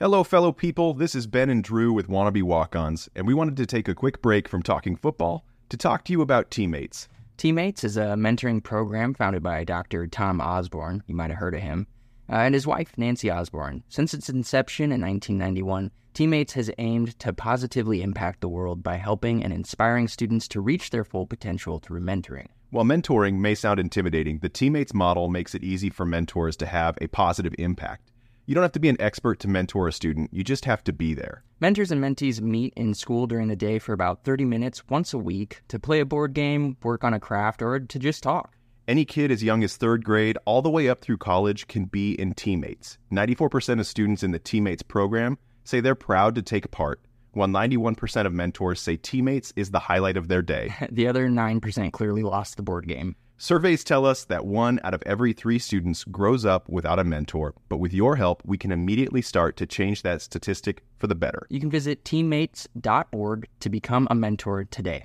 Hello, fellow people. This is Ben and Drew with Wannabe Walk Ons, and we wanted to take a quick break from talking football to talk to you about Teammates. Teammates is a mentoring program founded by Dr. Tom Osborne. You might have heard of him. Uh, and his wife, Nancy Osborne. Since its inception in 1991, Teammates has aimed to positively impact the world by helping and inspiring students to reach their full potential through mentoring. While mentoring may sound intimidating, the Teammates model makes it easy for mentors to have a positive impact. You don't have to be an expert to mentor a student, you just have to be there. Mentors and mentees meet in school during the day for about 30 minutes once a week to play a board game, work on a craft, or to just talk. Any kid as young as third grade, all the way up through college, can be in Teammates. 94% of students in the Teammates program say they're proud to take part, while 91% of mentors say Teammates is the highlight of their day. the other 9% clearly lost the board game. Surveys tell us that one out of every three students grows up without a mentor, but with your help, we can immediately start to change that statistic for the better. You can visit teammates.org to become a mentor today.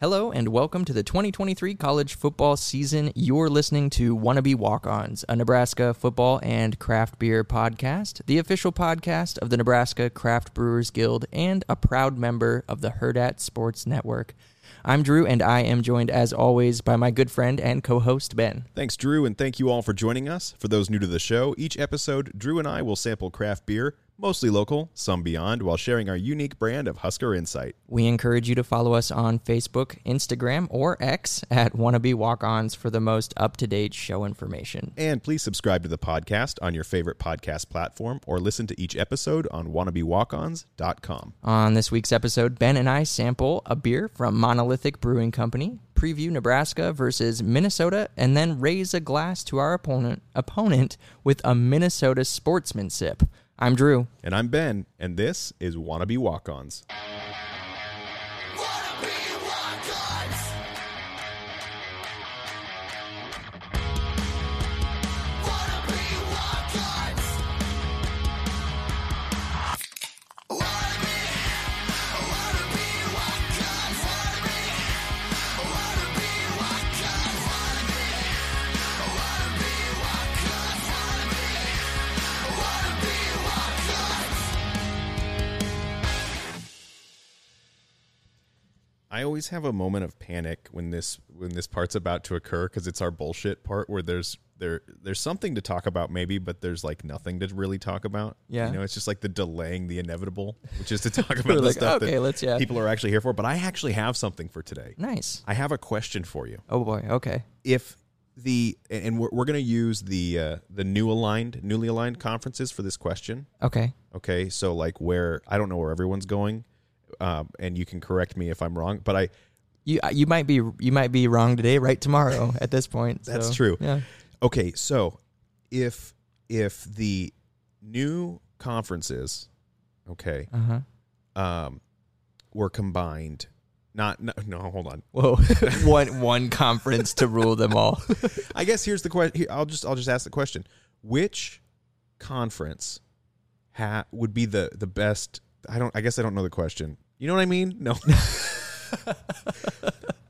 Hello and welcome to the 2023 college football season. You're listening to Wannabe Walk Ons, a Nebraska football and craft beer podcast, the official podcast of the Nebraska Craft Brewers Guild, and a proud member of the Hurrdat Sports Network. I'm Drew, and I am joined, as always, by my good friend and co host, Ben. Thanks, Drew, and thank you all for joining us. For those new to the show, each episode, Drew and I will sample craft beer, mostly local, some beyond, while sharing our unique brand of Husker Insight. We encourage you to follow us on Facebook, Instagram, or X at Wannabe Walk Ons for the most up to date show information. And please subscribe to the podcast on your favorite podcast platform or listen to each episode on wannabewalkons.com. On this week's episode, Ben and I sample a beer from Monolithic Brewing Company, preview Nebraska versus Minnesota, and then raise a glass to our opponent opponent with a Minnesota sportsman sip. I'm Drew. And I'm Ben, and this is Wannabe Walk Ons. I always have a moment of panic when this when this part's about to occur because it's our bullshit part where there's there there's something to talk about maybe, but there's like nothing to really talk about. Yeah. you know, it's just like the delaying the inevitable, which is to talk about the like, stuff okay, that let's- yeah. people are actually here for. But I actually have something for today. Nice. I have a question for you. Oh boy. Okay. If the and we're, we're going to use the uh, the new aligned newly aligned conferences for this question. Okay. Okay, so like where I don't know where everyone's going, um, and you can correct me if I'm wrong, but I You you might be you might be wrong today, right tomorrow at this point. That's so, true. Yeah. Okay, so if if the new conferences, okay, Uh huh. um, were combined, not no, no hold on. Whoa. one one conference to rule them all. I guess here's the question. I'll just I'll just ask the question: Which conference ha- would be the the best? I don't. I guess I don't know the question. You know what I mean? No.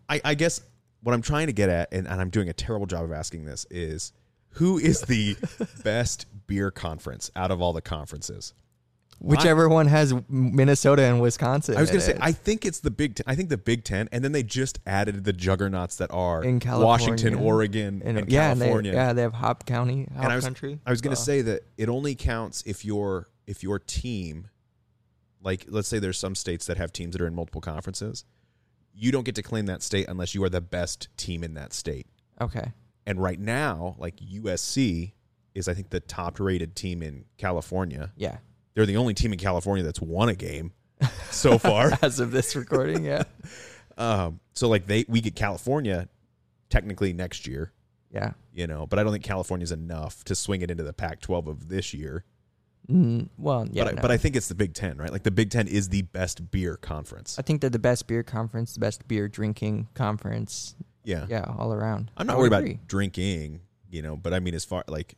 I, I guess what I'm trying to get at, and, and I'm doing a terrible job of asking this, is who is the best beer conference out of all the conferences? whichever one has Minnesota and Wisconsin. I was going to say. I think it's the Big Ten. I think the Big Ten, and then they just added the juggernauts that are in California, Washington, Oregon, and, yeah, California. And they, yeah, they have Hop County, Hop and I was, Country. I was going to Uh, say that it only counts if your if your team, like let's say there's some states that have teams that are in multiple conferences, you don't get to claim that state unless you are the best team in that state. okay, And right now, like USC is I think the top rated team in California. yeah. They're the only team in California that's won a game so far. As of this recording, yeah, um, so like they we get California technically next year, yeah. you know, but I don't think California's enough to swing it into the Pac-12 of this year. Mm, well, yeah, but, I, no. but I think it's the Big Ten, right? Like the Big Ten is the best beer conference. I think they're the best beer conference, the best beer drinking conference. Yeah, Yeah, all around. I'm not would worried agree. about drinking, you know, but I mean as far like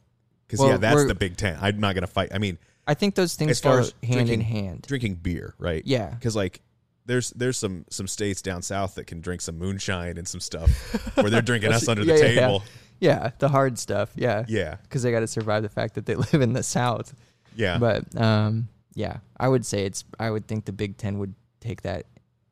because Well, yeah, that's the Big Ten. I'm not gonna fight. I mean, I think those things as far go as hand in drinking- hand. drinking beer, right? Yeah. because like. There's there's some some states down south that can drink some moonshine and some stuff where they're drinking us under the Yeah, yeah, yeah. table. Yeah, the hard stuff. Yeah, Yeah, because they got to survive the fact that they live in the South. Yeah. But um, yeah, I would say it's. I would think the Big Ten would take that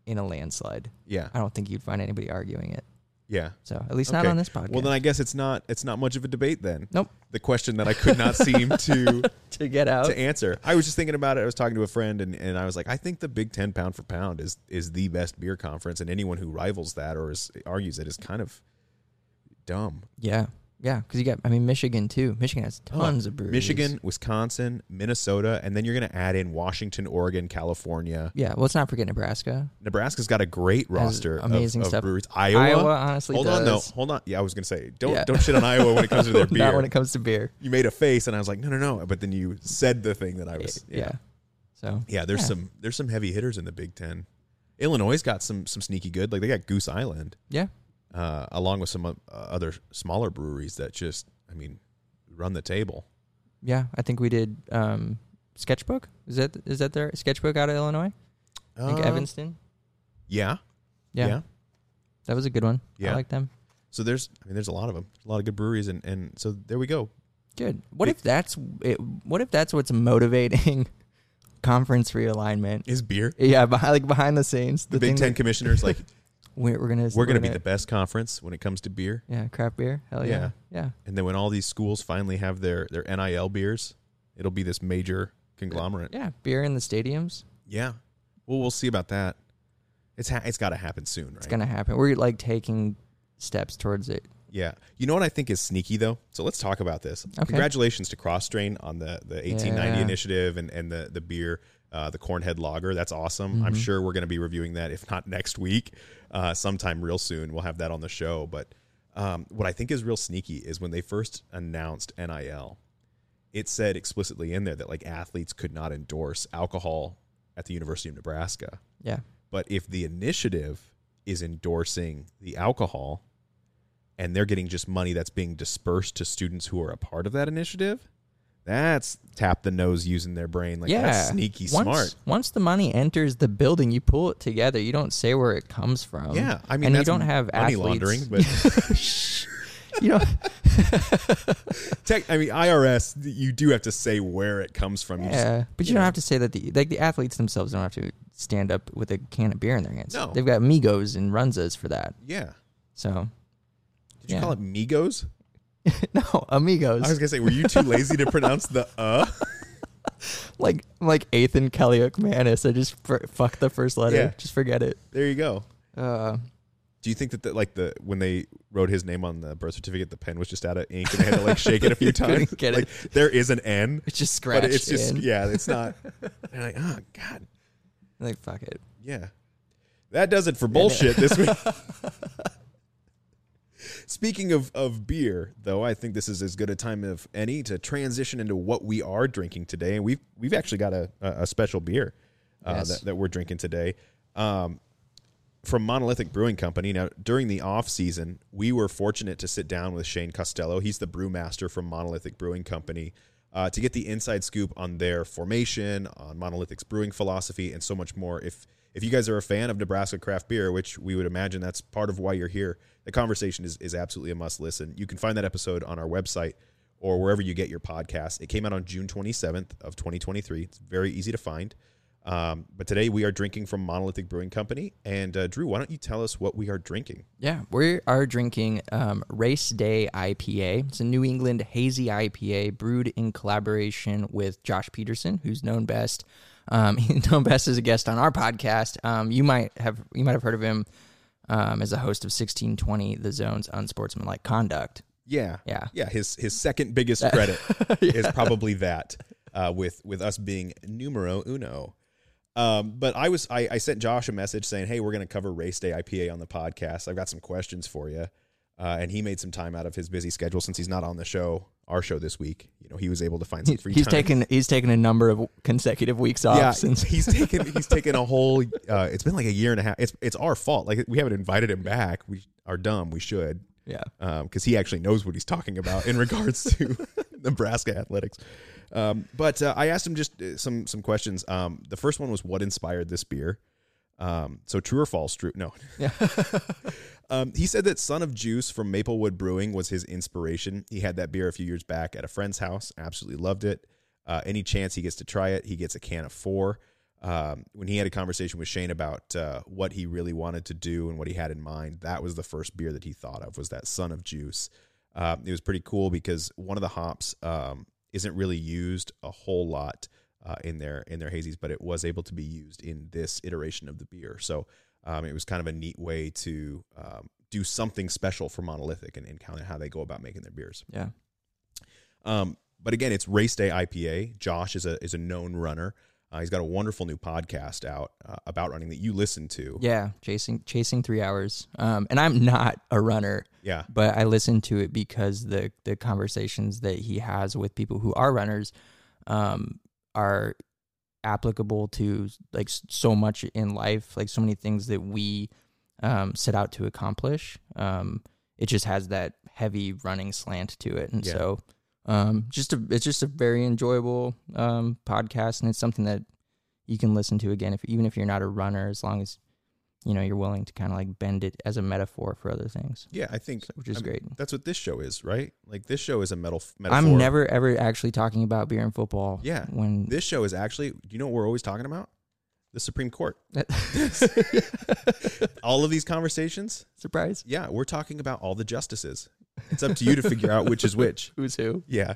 in a landslide. yeah, I don't think you'd find anybody arguing it. yeah. So at least not Okay. on this podcast. Well, then I guess it's not it's not much of a debate then. Nope. The question that I could not seem to to get out. to answer. I was just thinking about it. I was talking to a friend and, and I was like, I think the Big Ten pound for pound is is the best beer conference, and anyone who rivals that or is, argues it is kind of dumb. yeah, yeah, because you got. I mean, Michigan too. Michigan has tons of breweries. Oh, Michigan, Wisconsin, Minnesota, and then you're going to add in Washington, Oregon, California. Yeah, well, let's not forget Nebraska. Nebraska's got a great roster amazing of, stuff. breweries. Iowa, Iowa honestly hold on, no, hold on. Yeah, I was going to say, don't Yeah. don't shit on Iowa when it comes to their beer. Not when it comes to beer. you made a face, and I was like, no, no, no. But then you said the thing that I was, Yeah. So Yeah, there's Yeah. some there's some heavy hitters in the Big Ten. Illinois got some some sneaky good. Like they got Goose Island, yeah, uh, along with some uh, other smaller breweries that just, I mean, run the table. yeah. I think we did um, Sketchbook. Is that is that their Sketchbook out of Illinois? I think Um, Evanston. Yeah, Yeah, yeah, that was a good one. Yeah. I like them. So there's, I mean, there's a lot of them, a lot of good breweries, and and so there we go. Good. What Big- if that's it, what if that's what's motivating conference realignment? Is beer Yeah, behind, like behind the scenes, the, Big thing Ten that commissioners like we're, we're gonna we're gonna be the best conference when it comes to beer, yeah craft beer. Hell yeah, yeah. and then when all these schools finally have their their NIL beers, it'll be this major conglomerate. Yeah, beer in the stadiums. Yeah. Well, we'll see about that. It's ha- it's got to happen soon, right? It's gonna happen. We're like taking steps towards it. Yeah. You know what I think is sneaky though? So let's talk about this. Okay. Congratulations to Kros Strain on the, the 1890 Yeah. initiative and, and the, the beer, uh, the Cornhead Lager. That's awesome. I'm Mhm. sure we're going to be reviewing that, if not next week, uh, sometime real soon. We'll have that on the show. But um, what I think is real sneaky is when they first announced NIL, it said explicitly in there that like athletes could not endorse alcohol at the University of Nebraska. Yeah. But if the initiative is endorsing the alcohol and they're getting just money that's being dispersed to students who are a part of that initiative, that's tap the nose using their brain. Like yeah. that's sneaky once, smart. Once the money enters the building, you pull it together. You don't say where it comes from. Yeah, I mean and you don't have money athletes. laundering, but you know, tech, I mean IRS, you do have to say where it comes from. You just- yeah, but you you don't know. have to say that the like the athletes themselves don't have to stand up with a can of beer in their hands. No. they've got Migos and Runzas for that. yeah. So Did you Yeah. call it Migos? no, amigos. I was gonna say, were you too lazy to pronounce the uh? like like Ethan Kelly Manis. I just fuck the first letter. Yeah. Just forget it. There you go. Uh, Do you think that the, like the when they wrote his name on the birth certificate, the pen was just out of ink and they had to like shake it a few times? get it. like there is an N, it's just scratched but it's just in. yeah, it's not. They're like, oh god, Like fuck it. yeah. That does it for bullshit this week. Speaking of, of beer, though, I think this is as good a time of any to transition into what we are drinking today, and we've we've actually got a, a special beer uh, Yes. that, that we're drinking today. Um, from Monolithic Brewing Company. Now, during the off season, we were fortunate to sit down with Shane Costello. He's the brewmaster from Monolithic Brewing Company uh, to get the inside scoop on their formation, on Monolithic's brewing philosophy, and so much more. If if you guys are a fan of Nebraska craft beer, which we would imagine that's part of why you're here, the conversation is, is absolutely a must listen. You can find that episode on our website or wherever you get your podcast. It came out on June 27th of 2023. It's very easy to find. Um, but today we are drinking from Monolithic Brewing Company. And uh, Drew, why don't you tell us what we are drinking? Yeah, we are drinking um, Race Day IPA. It's a New England hazy IPA brewed in collaboration with Josh Peterson, who's known best. Um, known best as a guest on our podcast. Um, you might have you might have heard of him um, as a host of 1620, The Zone's Unsportsmanlike Conduct. Yeah, Yeah. yeah. His his second biggest credit is probably that, uh, with with us being numero uno. Um, but I was I, I sent Josh a message saying, "Hey, we're going to cover Race Day IPA on the podcast. I've got some questions for you." Uh, and he made some time out of his busy schedule since he's not on the show, our show this week. You know, he was able to find some free He's time. taken he's taken a number of consecutive weeks off yeah, since he's taken he's taken a whole. Uh, it's been like a year and a half. It's it's our fault. Like we haven't invited him back. We are dumb. We should yeah. Um, because he actually knows what he's talking about in regards to Nebraska athletics. Um, but uh, I asked him just uh, some some questions. Um, the first one was what inspired this beer. Um, so true or false? True. No. um, he said that Son of Juice from Maplewood Brewing was his inspiration. He had that beer a few years back at a friend's house. Absolutely loved it. Uh, any chance he gets to try it, he gets a can of four. Um, when he had a conversation with Shane about uh, what he really wanted to do and what he had in mind, that was the first beer that he thought of was that Son of Juice. Uh, it was pretty cool because one of the hops um, isn't really used a whole lot uh, in their in their hazies, but it was able to be used in this iteration of the beer. So um, it was kind of a neat way to um, do something special for Monolithic and, and kind of how they go about making their beers. Yeah. Um, but again, it's Race Day IPA. Josh is a is a known runner. Uh, he's got a wonderful new podcast out uh, about running that you listen to. Yeah, chasing chasing three hours. Um, and I'm not a runner, Yeah. but I listen to it because the the conversations that he has with people who are runners, um, are applicable to like so much in life, like so many things that we um set out to accomplish. Um, it just has that heavy running slant to it, and Yeah. so um, just a it's just a very enjoyable um podcast, and it's something that you can listen to again if even if you're not a runner, as long as you know you're willing to kind of like bend it as a metaphor for other things, Yeah, I think which is I mean, great. That's what this show is, right? Like this show is a metal metaphor. I'm never ever actually talking about beer and football. Yeah. when This show is actually. Do you know what we're always talking about? The Supreme Court. All of these conversations. surprise, Yeah, we're talking about all the justices. It's up to you to figure out which is which. who's who? Yeah.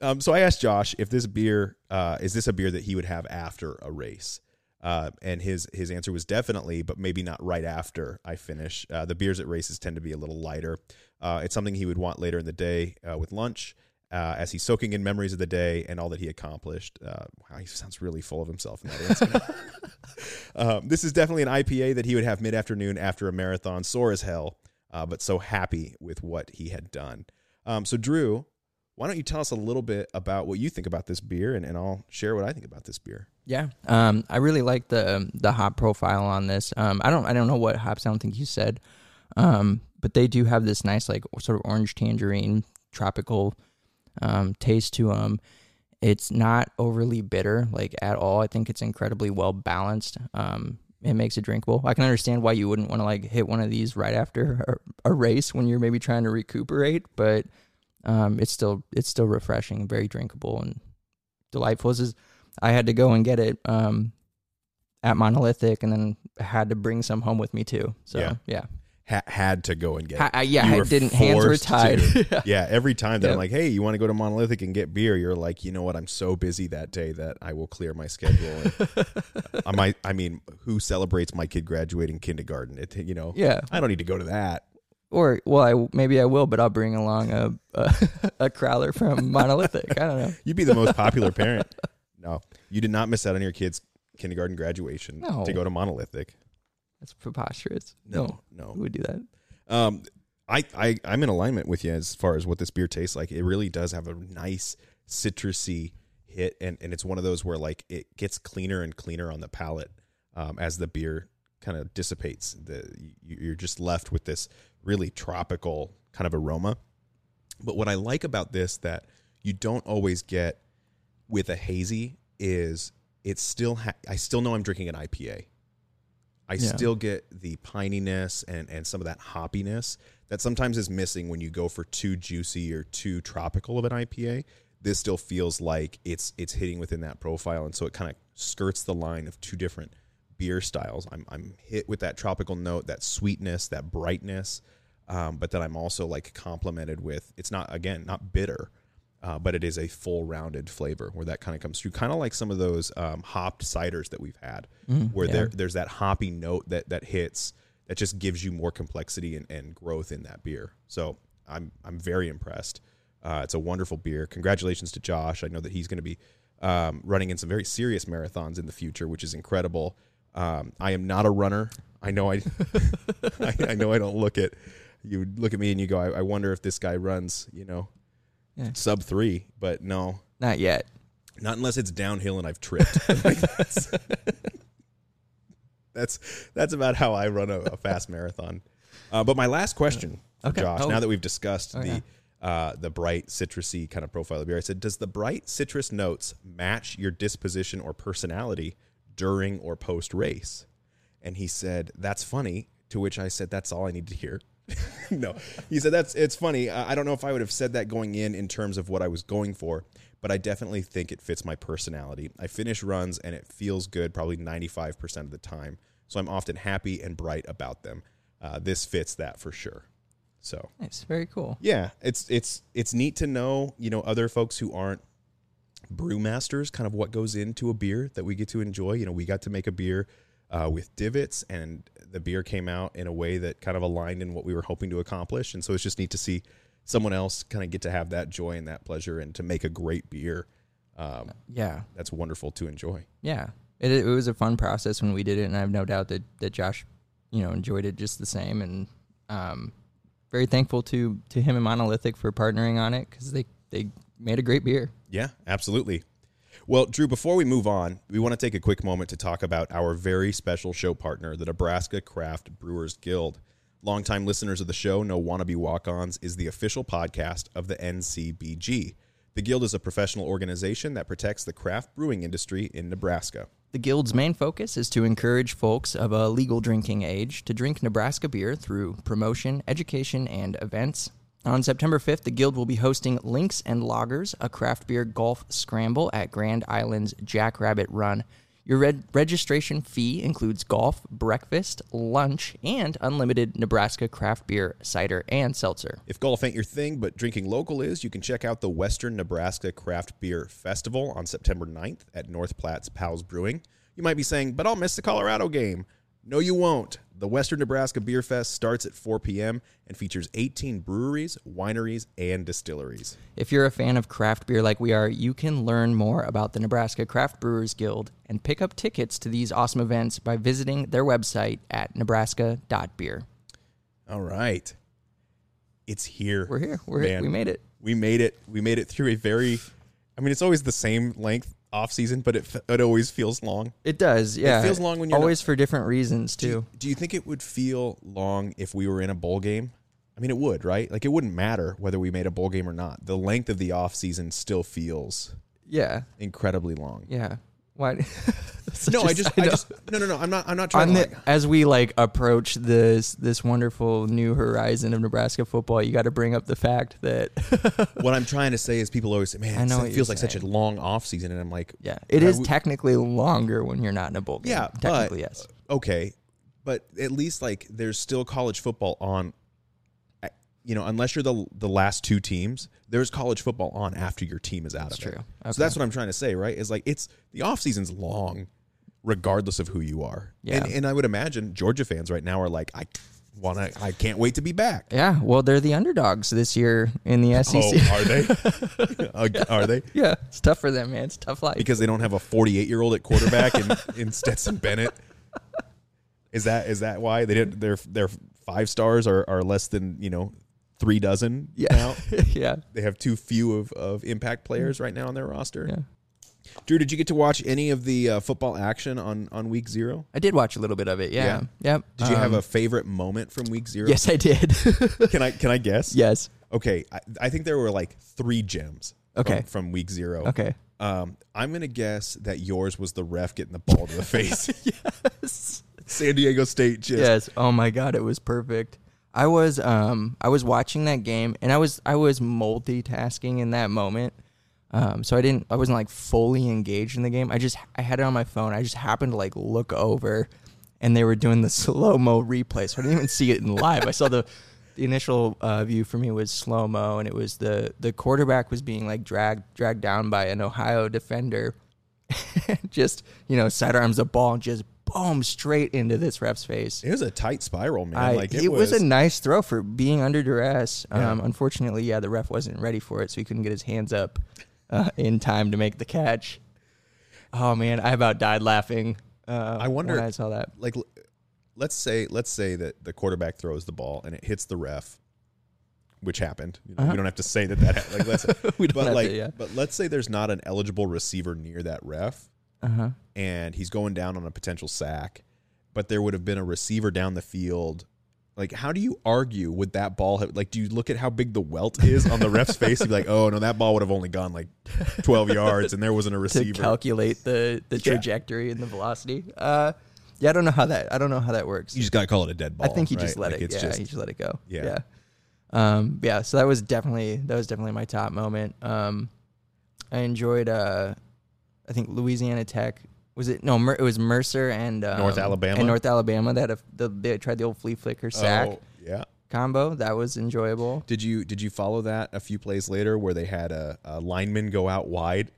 Um, so I asked Josh if this beer uh, is this a beer that he would have after a race, uh, and his his answer was definitely, but maybe not right after I finish. Uh, the beers at races tend to be a little lighter. Uh, it's something he would want later in the day uh, with lunch, uh, as he's soaking in memories of the day and all that he accomplished. Uh, wow, he sounds really full of himself in that answer. um, this is definitely an IPA that he would have mid afternoon after a marathon, sore as hell, uh, but so happy with what he had done. Um, so Drew, why don't you tell us a little bit about what you think about this beer, and, and I'll share what I think about this beer. Yeah, um, I really like the um, the hop profile on this. Um, I don't I don't know what hops. I don't think you said, um, but they do have this nice like sort of orange tangerine tropical um, taste to them. It's not overly bitter like at all. I think it's incredibly well balanced. Um, it makes it drinkable. I can understand why you wouldn't want to like hit one of these right after a, a race when you're maybe trying to recuperate, but um, it's still it's still refreshing, very drinkable and delightful. This is I had to go and get it um, at Monolithic, and then had to bring some home with me too. So Yeah. yeah, Ha- had to go and get. Ha- it. I- yeah, I didn't- hands were tied. to. yeah, every time that Yeah. I'm like, "Hey, you want to go to Monolithic and get beer?" You're like, "You know what? I'm so busy that day that I will clear my schedule." And I might. I mean, who celebrates my kid graduating kindergarten? It, you know, yeah. I don't need to go to that. Or well, I maybe I will, but I'll bring along a a, a crowler from Monolithic. I don't know. You'd be the most popular parent. No, you did not miss out on your kid's kindergarten graduation No. to go to Monolithic. That's preposterous. No, no. who would do that? Um, I, I I'm in alignment with you as far as what this beer tastes like. It really does have a nice citrusy hit, and and it's one of those where like it gets cleaner and cleaner on the palate um, as the beer kind of dissipates. The you- you're just left with this really tropical kind of aroma. But what I like about this that you don't always get with a hazy is it's still ha- I still know I'm drinking an IPA. I Yeah. still get the pininess and and some of that hoppiness that sometimes is missing when you go for too juicy or too tropical of an IPA. This still feels like it's it's hitting within that profile, and so it kind of skirts the line of two different beer styles. I'm I'm hit with that tropical note, that sweetness, that brightness, um, but then I'm also like complemented with it's not again not bitter, uh, but it is a full rounded flavor where that kind of comes through, kind of like some of those um, hopped ciders that we've had, where yeah. there there's that hoppy note that that hits that just gives you more complexity and, and growth in that beer. So I'm I'm very impressed. Uh, it's a wonderful beer. Congratulations to Josh. I know that he's going to be um, running in some very serious marathons in the future, which is incredible. Um, I am not a runner. I know I, I, I know I don't look at you look at me and you go. I, I wonder if this guy runs, you know, Yeah. sub three. But no, Not yet. not unless it's downhill and I've tripped. Like, that's, that's that's about how I run a, a fast marathon. Uh, but my last question, for Okay. Josh. Oh. Now that we've discussed Oh, the yeah. uh, the bright citrusy kind of profile of beer, I said, does the bright citrus notes match your disposition or personality during or post race? And he said, "That's funny." To which I said, "That's all I need to hear." no, he said that's it's funny. I don't know if I would have said that going in in terms of what I was going for, but I definitely think it fits my personality. I finish runs and it feels good probably 95% of the time. So I'm often happy and bright about them. Uh, this fits that for sure. So Nice. Very cool. yeah, it's it's it's neat to know you know other folks who aren't brewmasters, kind of what goes into a beer that we get to enjoy. You know, we got to make a beer uh, with divots, and the beer came out in a way that kind of aligned in what we were hoping to accomplish. And so it's just neat to see someone else kind of get to have that joy and that pleasure, and to make a great beer. Um, Yeah. that's wonderful to enjoy. Yeah. It, it was a fun process when we did it, and I have no doubt that, that Josh, you know, enjoyed it just the same. And um, very thankful to to him and Monolithic for partnering on it because they they made a great beer. Yeah, absolutely. Well, Drew, before we move on, we want to take a quick moment to talk about our very special show partner, the Nebraska Craft Brewers Guild. Longtime listeners of the show know Wannabe Walk Ons is the official podcast of the NCBG. The Guild is a professional organization that protects the craft brewing industry in Nebraska. The Guild's main focus is to encourage folks of a legal drinking age to drink Nebraska beer through promotion, education, and events. On September 5th, the Guild will be hosting Links and Lagers, a craft beer golf scramble at Grand Island's Jackrabbit Run. Your red registration fee includes golf, breakfast, lunch, and unlimited Nebraska craft beer, cider, and seltzer. If golf ain't your thing, but drinking local is, you can check out the Western Nebraska Craft Beer Festival on September 9th at North Platte's Pals Brewing. You might be saying, but I'll miss the Colorado game. No, you won't. The Western Nebraska Beer Fest starts at 4 p.m. and features 18 breweries, wineries, and distilleries. If you're a fan of craft beer like we are, you can learn more about the Nebraska Craft Brewers Guild and pick up tickets to these awesome events by visiting their website at nebraska.beer. All right. It's here. We're here. We're Man, we made it. We made it. We made it through a very, I mean, it's always the same length off season, but it, it always feels long. It does, yeah. It feels long when you're always for different reasons Do too. you, do you think it would feel long if we were in a bowl game? I mean, it would, right? Like, it wouldn't matter whether we made a bowl game or not. The length of the off season still feels Yeah, incredibly long. yeah. Why? No, I just, I just, no, no, no. I'm not, I'm not trying the, Like, as we like approach this this wonderful new horizon of Nebraska football, you got to bring up the fact that what I'm trying to say is, people always say, "Man, I know it feels like such a long off season," and I'm like, yeah, it is technically longer when you're not in a bowl game. Yeah, technically but, yes. Okay, but at least like there's still college football on. You know, unless you're the the last two teams, there's college football on after your team is out That's of it. true. So that's what I'm trying to say, right? Is like it's the off season's long, regardless of who you are. Yeah. And, and I would imagine Georgia fans right now are like, I want to, I can't wait to be back. Yeah, well, they're the underdogs this year in the SEC. Oh, are they? Are they? yeah, it's tough for them, man. It's tough life. Because they don't have a 48 year old at quarterback in, in Stetson Bennett. Is that is that why they did their their five stars are, are less than you know three dozen yeah, now? yeah, They have too few of, of impact players right now on their roster. yeah. Drew, did you get to watch any of the uh, football action on, on week zero? I did watch a little bit of it. Yeah. Yep. Did you have Um, a favorite moment from week zero? Yes, I did. Can I can I guess? yes. Okay, I, I think there were like three gems. from- Okay. From, week zero. Okay. Um, I'm gonna guess that yours was the ref getting the ball to the face. yes. San Diego State just yes. Oh my god, it was perfect. I was um I was watching that game and I was I was multitasking in that moment. Um so I didn't I wasn't like fully engaged in the game. I just I had it on my phone. I just happened to like look over and they were doing the slow-mo replay. So I didn't even see it in live. I saw the the initial uh, view for me was slow mo, and it was the the quarterback was being like dragged dragged down by an Ohio defender, just you know sidearms the ball and just boom straight into this ref's face. It was a tight spiral, man. I, like it, was, a nice throw for being under duress. Um, unfortunately, yeah, the ref wasn't ready for it, so he couldn't get his hands up uh, in time to make the catch. Oh man, I about died laughing. Uh, I wonder- when I saw that. like let's say let's say that the quarterback throws the ball and it hits the ref, which happened. You know, We don't have to say that that happened. Like let's Uh-huh. We don't but have like to, yeah. but let's say there's not an eligible receiver near that ref, Uh-huh. and he's going down on a potential sack, but there would have been a receiver down the field. Like, how do you argue with that ball? Have, like, do you look at how big the welt is on the ref's face and be like, oh no, that ball would have only gone like 12 yards, and there wasn't a to receiver. calculate the the Yeah. trajectory and the velocity. Uh, yeah, I don't know how that I don't know how that works. you just gotta call it a dead ball. I think he just let Like, it. Yeah, just he just let it go. Yeah. yeah. Um, yeah, so that was definitely that was definitely my top moment. Um, I enjoyed. Uh, I think Louisiana Tech was it? No, Mer- it was Mercer and um, North Alabama? and North Alabama that have the, they tried the old flea flicker sack Oh, yeah. combo. That was enjoyable. Did you did you follow that a few plays later where they had a, a lineman go out wide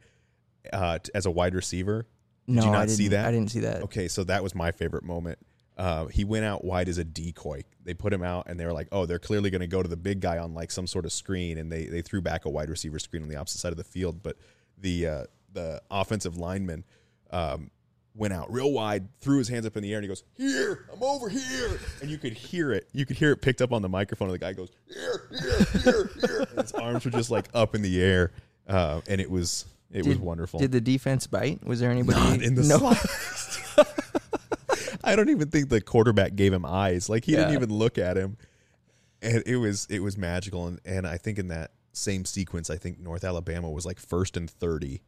uh, t- as a wide receiver? Did no, you not I didn't, see that? I didn't see that. Okay, so that was my favorite moment. Uh, he went out wide as a decoy. They put him out, and they were like, "Oh, they're clearly going to go to the big guy on like some sort of screen," and they they threw back a wide receiver screen on the opposite side of the field. But the uh, the offensive lineman um, went out real wide, threw his hands up in the air, and he goes, "Here, I'm over here," and you could hear it. You could hear it picked up on the microphone. And the guy goes, "Here, here, here, here," and his arms were just like up in the air, uh, and it was it was wonderful. Did the defense bite? Was there anybody Not in the no? I don't even think the quarterback gave him eyes. Like he didn't even look at him. And it was it was magical. And and I think in that same sequence, I think North Alabama was like first and thirty.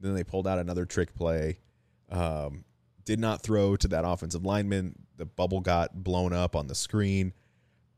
Then they pulled out another trick play. Um, did not throw to that offensive lineman. The bubble got blown up on the screen.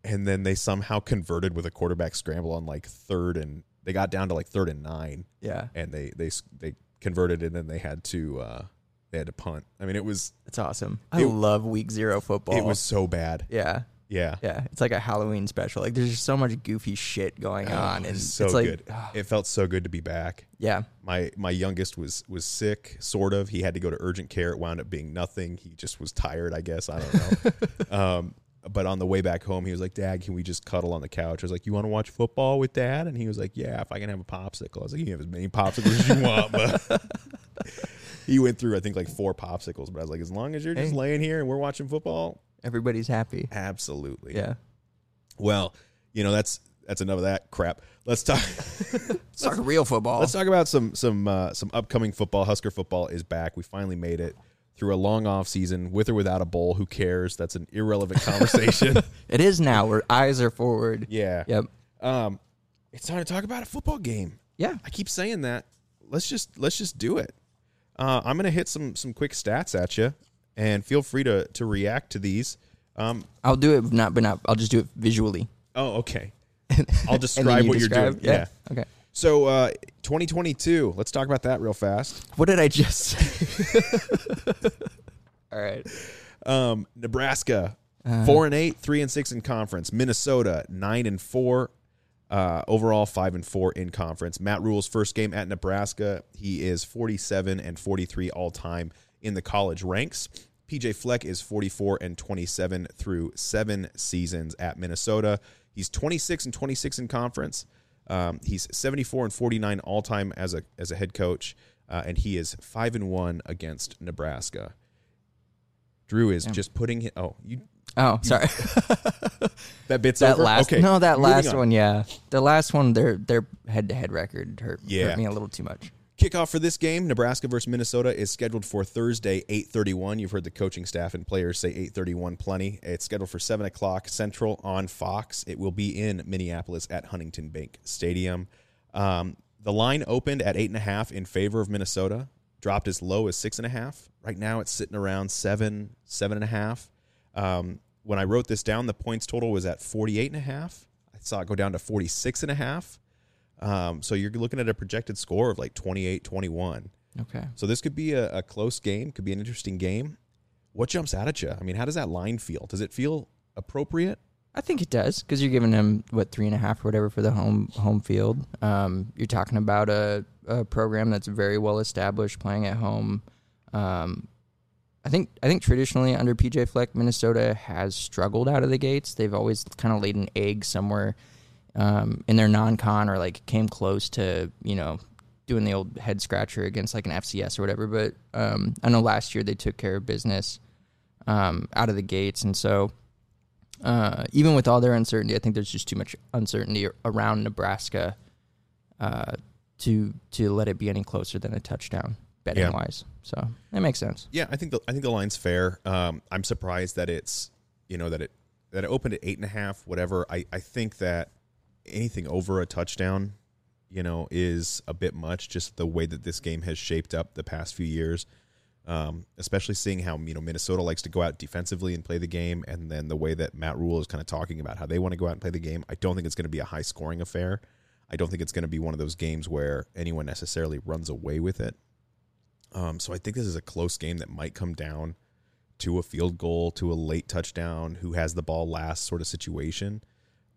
And then they somehow converted with a quarterback scramble on like third and they got down to like third and nine yeah, and they they they converted and then they had to uh they had to punt. I mean, it was It's awesome. I love week zero football. it was so bad. yeah. Yeah, Yeah, it's like a Halloween special. Like there's just so much goofy shit going Oh, on, and so it's like, good. It felt so good to be back. yeah, My my youngest was was sick, sort of. He had to go to urgent care. It wound up being nothing. He just was tired, I guess. I don't know. um, but on the way back home, he was like, "Dad, can we just cuddle on the couch?" I was like, "You want to watch football with Dad?" And he was like, "Yeah, if I can have a popsicle." I was like, "You can have as many popsicles as you want." But he went through, I think, like four popsicles. But I was like, "As long as you're just Hey. laying here and we're watching football, everybody's happy. absolutely." Yeah, Well, you know that's that's enough of that crap. Let's talk. it's like real football. Let's talk about some some uh, some upcoming football. Husker football is back. We finally made it through a long off season with or without a bowl. Who cares? That's an irrelevant conversation. it is now. Where eyes are forward. yeah. Yep. Um, it's time to talk about a football game. Yeah. I keep saying that. Let's just let's just do it. Uh, I'm gonna hit some some quick stats at you, and feel free to to react to these. Um, I'll do it. Not, but not. I'll just do it visually. oh, okay. I'll describe you what describe? you're doing. Yeah. Okay. So, uh, 2022. Let's talk about that real fast. What did I just say? All right. Um, Nebraska four and eight, three and six in conference. Minnesota nine and four, uh, overall five and four in conference. Matt Rhule's first game at Nebraska, he is forty seven and forty three all time in the college ranks. PJ Fleck is forty four and twenty seven through seven seasons at Minnesota. He's twenty six and twenty six in conference. Um, he's seventy four and forty nine all time as a as a head coach, uh, and he is five and one against Nebraska. Drew is just putting it. Oh, you Oh, sorry. that bit's that over. last. okay, No, that moving last on. one. Yeah, the last one. Their their head to head record hurt, Yeah. hurt me a little too much. Kickoff for this game, Nebraska versus Minnesota, is scheduled for Thursday, eight thirty-one. You've heard the coaching staff and players say eight thirty-one plenty. It's scheduled for seven o'clock Central on Fox. It will be in Minneapolis at Huntington Bank Stadium. Um, the line opened at eight and a half in favor of Minnesota. dropped as low as six and a half. Right now, it's sitting around seven, seven and a half. Um, when I wrote this down, the points total was at 48 and a half. I saw it go down to 46 and a half. Um, so you're looking at a projected score of like 28 21. Okay. So this could be a, a close game, could be an interesting game. What jumps out at you? I mean, how does that line feel? Does it feel appropriate? I think it does because you're giving them what three and a half or whatever for the home home field. Um, you're talking about a, a program that's very well established, playing at home. Um, I think I think traditionally under PJ Fleck, Minnesota has struggled out of the gates. They've always kind of laid an egg somewhere um, in their non-con or like came close to you know doing the old head scratcher against like an FCS or whatever. But um, I know last year they took care of business um, out of the gates, and so uh, even with all their uncertainty, I think there's just too much uncertainty around Nebraska uh, to to let it be any closer than a touchdown betting Yeah. wise. So that makes sense. Yeah, I think the I think the line's fair. Um, I'm surprised that it's you know that it that it opened at eight and a half. Whatever. I I think that anything over a touchdown, you know, is a bit much. Just the way that this game has shaped up the past few years. Um, especially seeing how you know Minnesota likes to go out defensively and play the game, and then the way that Matt Rhule is kind of talking about how they want to go out and play the game. I don't think it's going to be a high scoring affair. I don't think it's going to be one of those games where anyone necessarily runs away with it. Um, so I think this is a close game that might come down to a field goal, to a late touchdown, who has the ball last sort of situation,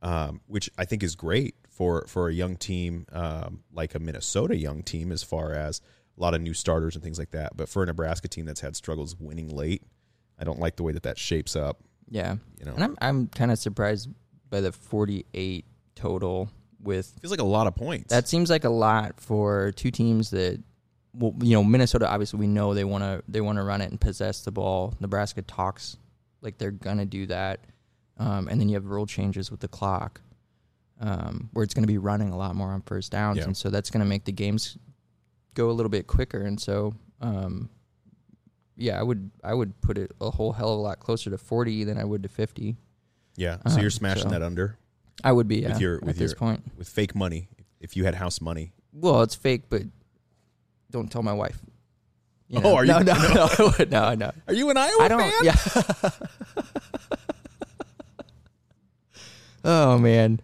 um, which I think is great for for a young team um, like a Minnesota young team, as far as a lot of new starters and things like that. But for a Nebraska team that's had struggles winning late, I don't like the way that that shapes up. Yeah, You know, and I'm I'm kind of surprised by the 48 total. With feels like a lot of points. that seems like a lot for two teams that, well, you know, Minnesota. Obviously, we know they want to they want to run it and possess the ball. Nebraska talks like they're gonna do that, um, and then you have rule changes with the clock, um, where it's going to be running a lot more on first downs, Yeah. and so that's going to make the games go a little bit quicker. And so, um, yeah, I would I would put it a whole hell of a lot closer to 40 than I would to 50. yeah. So you're um, smashing so- that under I would be yeah, with your at with this point. with fake money. If you had house money, Well, it's fake, but don't tell my wife. You Oh, are you- No, no, no, I would- no, no. are you an Iowa I don't. fan? Yeah. oh man.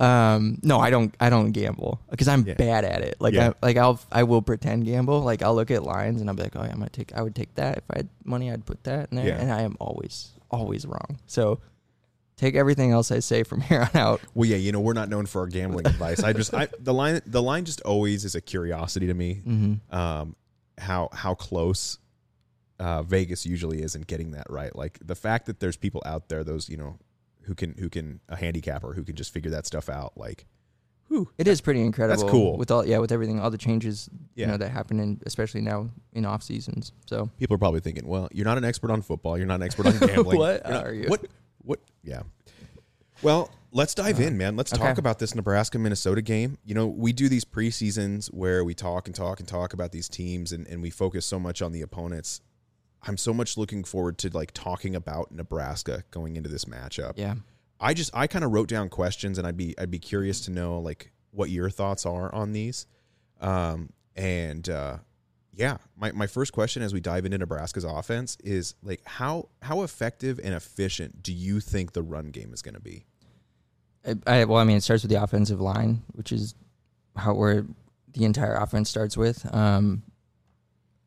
Um, no, I don't. I don't gamble because I'm Yeah. bad at it. Like, Yeah. I, like I'll, I will pretend gamble. Like, I'll look at lines and I'll be like, oh, yeah, I'm gonna take. I would take that if I had money. I'd put that in there, Yeah. and I am always, always wrong. So, take everything else I say from here on out. Well, yeah, you know, we're not known for our gambling advice. I just, I the line, the line just always is a curiosity to me. Mm-hmm. Um, how how close uh, Vegas usually is in getting that right. Like the fact that there's people out there, those you know, who can who can a handicapper who can just figure that stuff out. Like, whew, It is pretty incredible. That's cool. with all yeah, with everything, all the changes Yeah. you know that happen in especially now in off seasons. So people are probably thinking, well, you're not an expert on football. You're not an expert on gambling. What not- are you? What? What? Yeah. Well, let's dive in, man. Let's talk about this Nebraska Minnesota game. You know, we do these preseasons where we talk and talk and talk about these teams and, and we focus so much on the opponents. I'm so much looking forward to like talking about Nebraska going into this matchup. yeah, I just I kind of wrote down questions and I'd be I'd be curious to know like what your thoughts are on these. Um and uh yeah, my, my first question as we dive into Nebraska's offense is like how how effective and efficient do you think the run game is going to be? I, I well, I mean, it starts with the offensive line, which is how where the entire offense starts with. Um,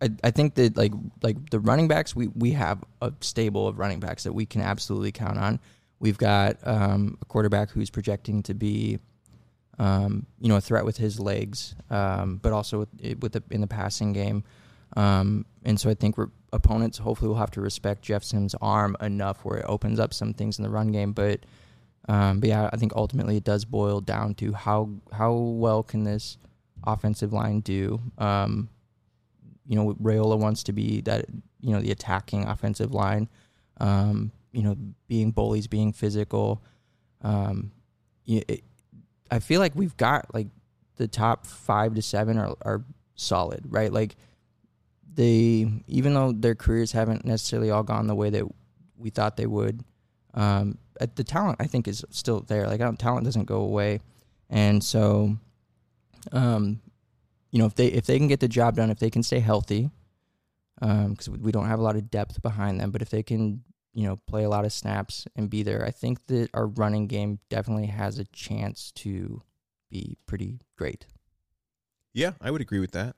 I I think that like like the running backs, we we have a stable of running backs that we can absolutely count on. We've got um, a quarterback who's projecting to be, um, you know, a threat with his legs, um, but also with, with the, in the passing game. Um, and so I think we're, opponents hopefully will have to respect Jeff Sims' arm enough where it opens up some things in the run game. But um, but yeah, I think ultimately it does boil down to how how well can this offensive line do. Um, you know, Raiola wants to be that you know the attacking offensive line. Um, you know, being bullies, being physical. Um, it, I feel like we've got like the top five to seven are are solid, right? Like they, even though their careers haven't necessarily all gone the way that we thought they would, um, the talent I think is still there. Like talent doesn't go away, and so, um, you know if they if they can get the job done, if they can stay healthy, because we don't have a lot of depth behind them, but if they can you know play a lot of snaps and be there, I think that our running game definitely has a chance to be pretty great. Yeah, I would agree with that.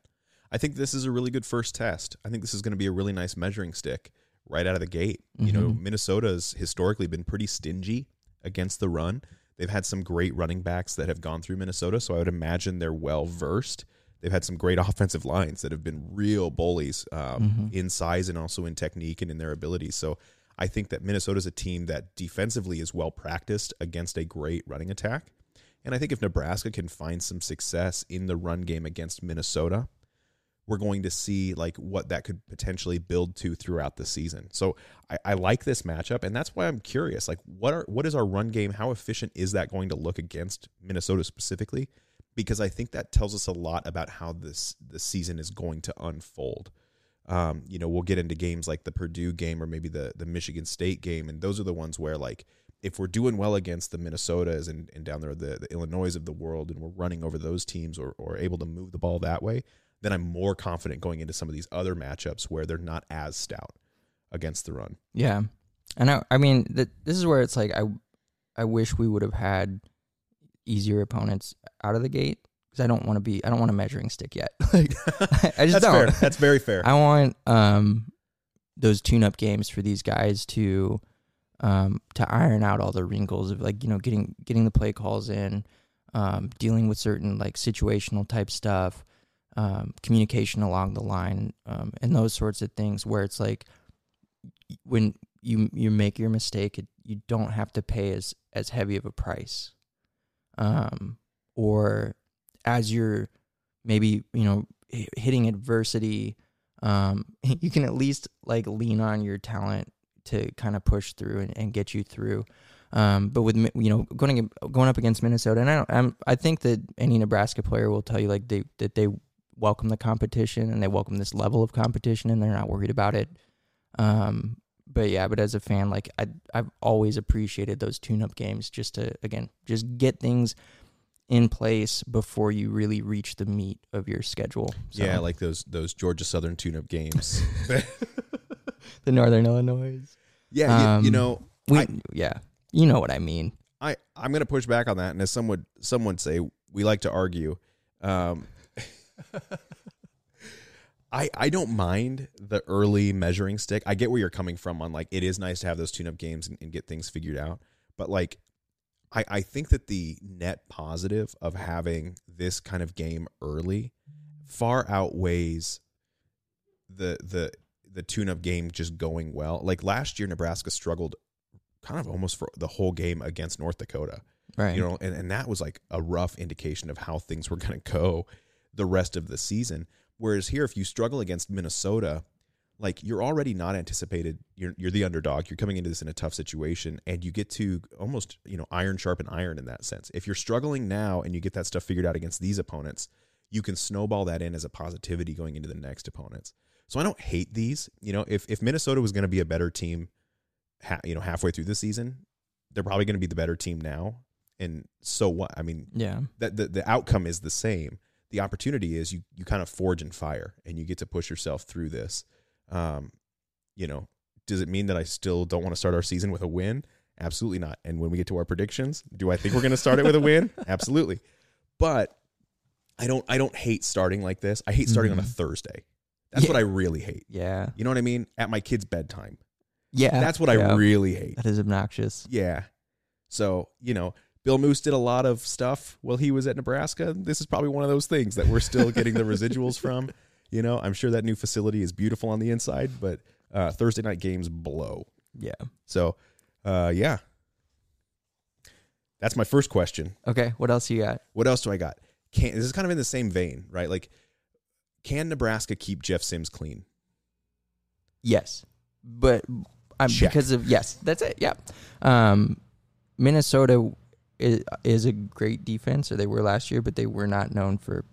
I think this is a really good first test. I think this is going to be a really nice measuring stick right out of the gate. You know, Mhm. Minnesota's historically been pretty stingy against the run. They've had some great running backs that have gone through Minnesota, so I would imagine they're well versed. They've had some great offensive lines that have been real bullies um, Mhm. in size and also in technique and in their abilities. So I think that Minnesota's a team that defensively is well practiced against a great running attack. And I think if Nebraska can find some success in the run game against Minnesota, we're going to see like what that could potentially build to throughout the season. So I, I like this matchup, and that's why I'm curious. Like, what are what is our run game? How efficient is that going to look against Minnesota specifically? Because I think that tells us a lot about how this the season is going to unfold. Um, you know, we'll get into games like the Purdue game or maybe the the Michigan State game, and those are the ones where like if we're doing well against the Minnesotas and, and down there the, the Illinois of the world, and we're running over those teams or or able to move the ball that way, then I'm more confident going into some of these other matchups where they're not as stout against the run. Yeah, and I, I mean, th- this is where it's like I, I wish we would have had easier opponents out of the gate because I don't want to be, I don't want a measuring stick yet. like, I just That's don't. fair. That's very fair. I want um those tune-up games for these guys to um to iron out all the wrinkles of like you know getting getting the play calls in, um dealing with certain like situational type stuff, um communication along the line, um and those sorts of things where it's like when you you make your mistake, it, you don't have to pay as as heavy of a price, um or as you're maybe you know hitting adversity um you can at least like lean on your talent to kind of push through and, and get you through. Um but with you know going going up against Minnesota and I don't I'm, I think that any Nebraska player will tell you like they that they welcome the competition and they welcome this level of competition and they're not worried about it. Um but yeah but as a fan like I I've always appreciated those tune up games just to again just get things in place before you really reach the meat of your schedule. So, Yeah, like those those Georgia Southern tune-up games. the Northern Illinois. yeah, you, you Um, know, We, I, yeah, you know what I mean. I I'm going to push back on that, and as some would some would say, we like to argue. Um, I I don't mind the early measuring stick. I get where you're coming from on like it is nice to have those tune-up games and, and get things figured out, but like. I, I think that the net positive of having this kind of game early far outweighs the the the tune-up game just going well. Like last year, Nebraska struggled kind of almost for the whole game against North Dakota. Right. You know, and, and that was like a rough indication of how things were going to go the rest of the season. Whereas here, if you struggle against Minnesota, like you're already not anticipated. You're you're the underdog. You're coming into this in a tough situation, and you get to almost you know iron sharpen iron in that sense. If you're struggling now and you get that stuff figured out against these opponents, you can snowball that in as a positivity going into the next opponents. So I don't hate these. You know, if if Minnesota was going to be a better team, ha, you know, halfway through the season, they're probably going to be the better team now. And so what? I mean, yeah. that the, the outcome is the same. The opportunity is you you kind of forge and fire, and you get to push yourself through this. Um, you know, does it mean that I still don't want to start our season with a win? Absolutely not. And when we get to our predictions, do I think we're going to start it with a win? Absolutely. But I don't I don't hate starting like this. I hate starting on a Mhm. Thursday. That's Yeah. what I really hate. Yeah. You know what I mean? At my kid's bedtime. Yeah. That's what yeah. I really hate. That is obnoxious. Yeah. So, you know, Bill Moos did a lot of stuff while he was at Nebraska. This is probably one of those things that we're still getting the residuals from. You know, I'm sure that new facility is beautiful on the inside, but uh, Thursday night games blow. Yeah. So, uh, yeah. That's my first question. Okay. What else you got? What else do I got? Can this is kind of in the same vein, right? Like, can Nebraska keep Jeff Sims clean? Yes, but um, because of yes, that's it. Yeah, um, Minnesota is, is a great defense, or they were last year, but they were not known for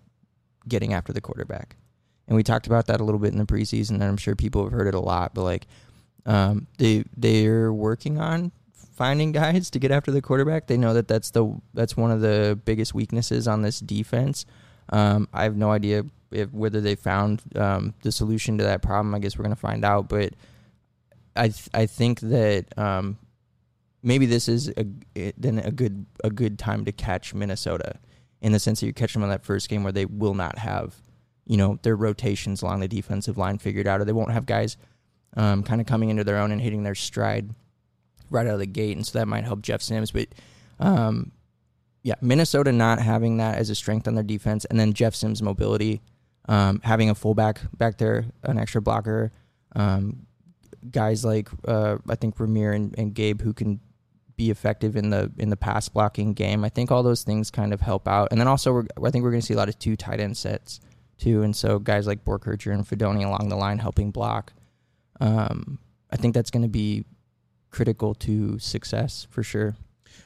getting after the quarterback. And we talked about that a little bit in the preseason, and I'm sure people have heard it a lot. But like, um, they they're working on finding guys to get after the quarterback. They know that that's the that's one of the biggest weaknesses on this defense. Um, I have no idea if whether they found um, the solution to that problem, I guess we're gonna find out. But I th- I think that um, maybe this is a it- then a good a good time to catch Minnesota in the sense that you catch them on that first game where they will not have you know their rotations along the defensive line figured out, or they won't have guys um, kind of coming into their own and hitting their stride right out of the gate, and so that might help Jeff Sims. But um, yeah, Minnesota not having that as a strength on their defense, and then Jeff Sims' mobility, um, having a fullback back there, an extra blocker, um, guys like uh, I think Rahmir and, and Gabe who can be effective in the in the pass blocking game. I think all those things kind of help out, and then also we're, I think we're going to see a lot of two tight end sets too, and so guys like Boerkircher and Fidone along the line helping block. Um, I think that's going to be critical to success for sure.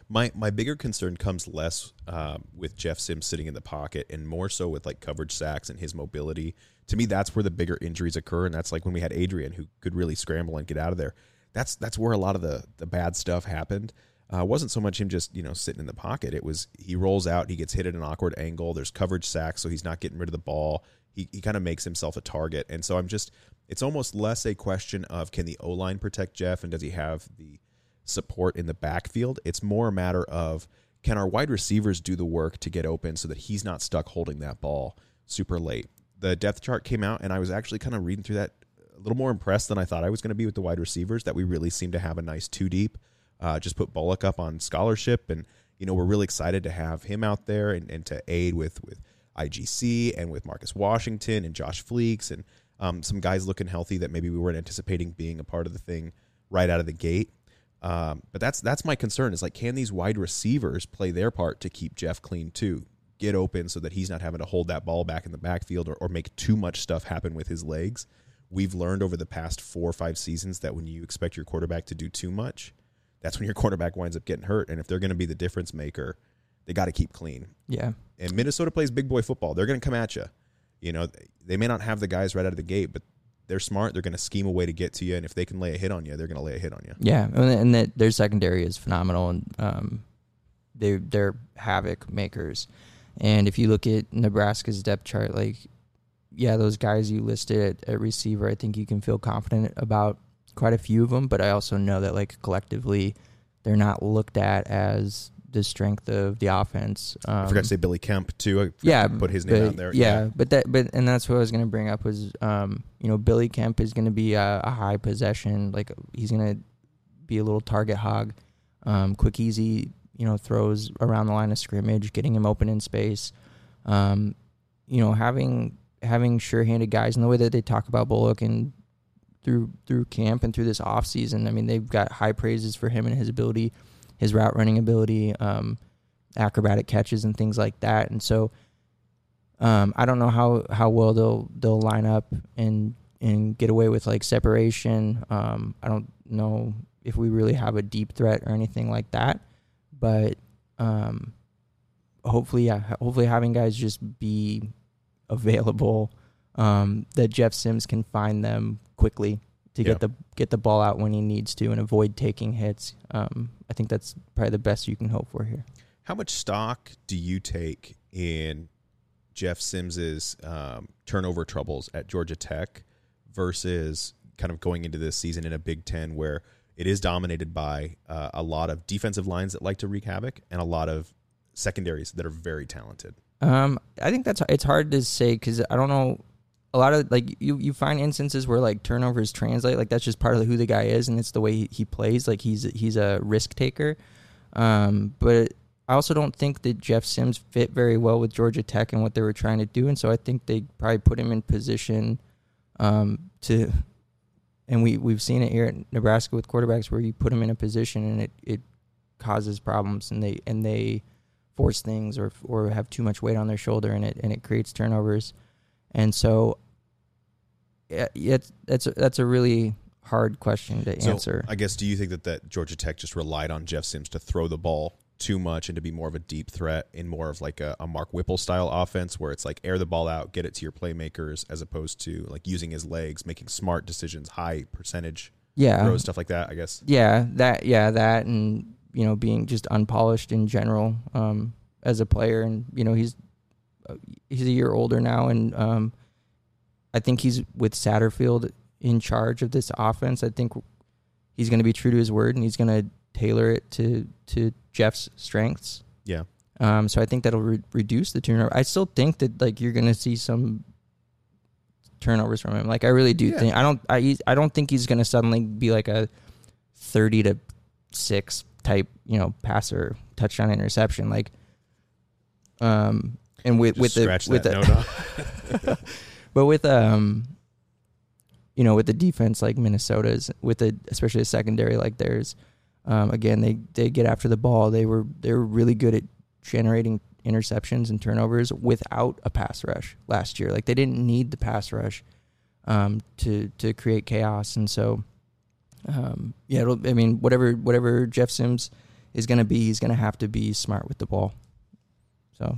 My my bigger concern comes less um, with Jeff Sims sitting in the pocket and more so with like coverage sacks and his mobility. To me, that's where the bigger injuries occur, and that's like when we had Adrian who could really scramble and get out of there. That's that's where a lot of the the bad stuff happened. Uh, wasn't so much him just you know sitting in the pocket. It was he rolls out, he gets hit at an awkward angle. There's coverage sacks, so he's not getting rid of the ball. He he kind of makes himself a target, and so I'm just it's almost less a question of can the O line protect Jeff and does he have the support in the backfield. It's more a matter of can our wide receivers do the work to get open so that he's not stuck holding that ball super late. The depth chart came out, and I was actually kind of reading through that a little more impressed than I thought I was going to be with the wide receivers. That we really seem to have a nice two deep. Uh, just put Bullock up on scholarship, and you know we're really excited to have him out there and, and to aid with with IGC and with Marcus Washington and Josh Fleeks and um, some guys looking healthy that maybe we weren't anticipating being a part of the thing right out of the gate. Um, but that's that's my concern is like, can these wide receivers play their part to keep Jeff clean too? Get open so that he's not having to hold that ball back in the backfield or, or make too much stuff happen with his legs. We've learned over the past four or five seasons that when you expect your quarterback to do too much, that's when your quarterback winds up getting hurt. And if they're going to be the difference maker, they got to keep clean. Yeah. And Minnesota plays big boy football. They're going to come at you. You know, they may not have the guys right out of the gate, but they're smart. They're going to scheme a way to get to you, and if they can lay a hit on you, they're going to lay a hit on you. Yeah, and, and that their secondary is phenomenal, and um, they they're havoc makers. And if you look at Nebraska's depth chart, like yeah, those guys you listed at, at receiver, I think you can feel confident about quite a few of them. But I also know that like collectively, they're not looked at as the strength of the offense. Um, I forgot to say Billy Kemp too. I yeah, to put his name but- out there. Yeah, but that, but and that's what I was gonna bring up was, um, you know, Billy Kemp is gonna be a, a high possession, like he's gonna be a little target hog, um, quick, easy, you know, throws around the line of scrimmage, getting him open in space, um, you know, having having sure-handed guys and the way that they talk about Bullock and through through camp and through this off season. I mean, they've got high praises for him and his ability, his route running ability, um, acrobatic catches and things like that. And so, um, I don't know how, how well they'll they'll line up and and get away with like separation. Um, I don't know if we really have a deep threat or anything like that, but um, hopefully, yeah, hopefully having guys just be available um, that Jeff Sims can find them quickly to get the get the ball out when he needs to and avoid taking hits. Um, I think that's probably the best you can hope for here. How much stock do you take in Jeff Sims's um, turnover troubles at Georgia Tech versus kind of going into this season in a Big Ten where it is dominated by uh, a lot of defensive lines that like to wreak havoc and a lot of secondaries that are very talented? Um, I think that's it's hard to say because I don't know. A lot of like you, you find instances where like turnovers translate. Like that's just part of who the guy is, and it's the way he, plays. Like he's he's a risk taker. Um, but I also don't think that Jeff Sims fit very well with Georgia Tech and what they were trying to do, and so I think they probably put him in position um, to. And we we've seen it here at Nebraska with quarterbacks where you put them in a position and it, it causes problems, and they and they force things or or have too much weight on their shoulder and it and it creates turnovers. And so yeah, it's that's a, that's a really hard question to So, answer. I guess do you think that that Georgia Tech just relied on Jeff Sims to throw the ball too much and to be more of a deep threat in more of like a, a Mark Whipple style offense where it's like air the ball out, get it to your playmakers as opposed to like using his legs, making smart decisions, high percentage yeah. throws, stuff like that, I guess. Yeah, that yeah, that and you know, being just unpolished in general um as a player and you know, he's he's a year older now, and um, I think he's with Satterfield in charge of this offense. I think he's going to be true to his word, and he's going to tailor it to to Jeff's strengths. Yeah. Um, so I think that'll re- reduce the turnover. I still think that like you're going to see some turnovers from him. Like I really do Yeah. think I don't I I don't think he's going to suddenly be like a thirty to six type you know passer touchdown interception like. Um, and with Just with the with the, but with um, you know, with the defense like Minnesota's, with the especially the secondary like theirs, um, again they they get after the ball. They were they were really good at generating interceptions and turnovers without a pass rush last year. Like they didn't need the pass rush um, to to create chaos, and so um, yeah, I mean whatever whatever Jeff Sims is going to be, he's going to have to be smart with the ball. So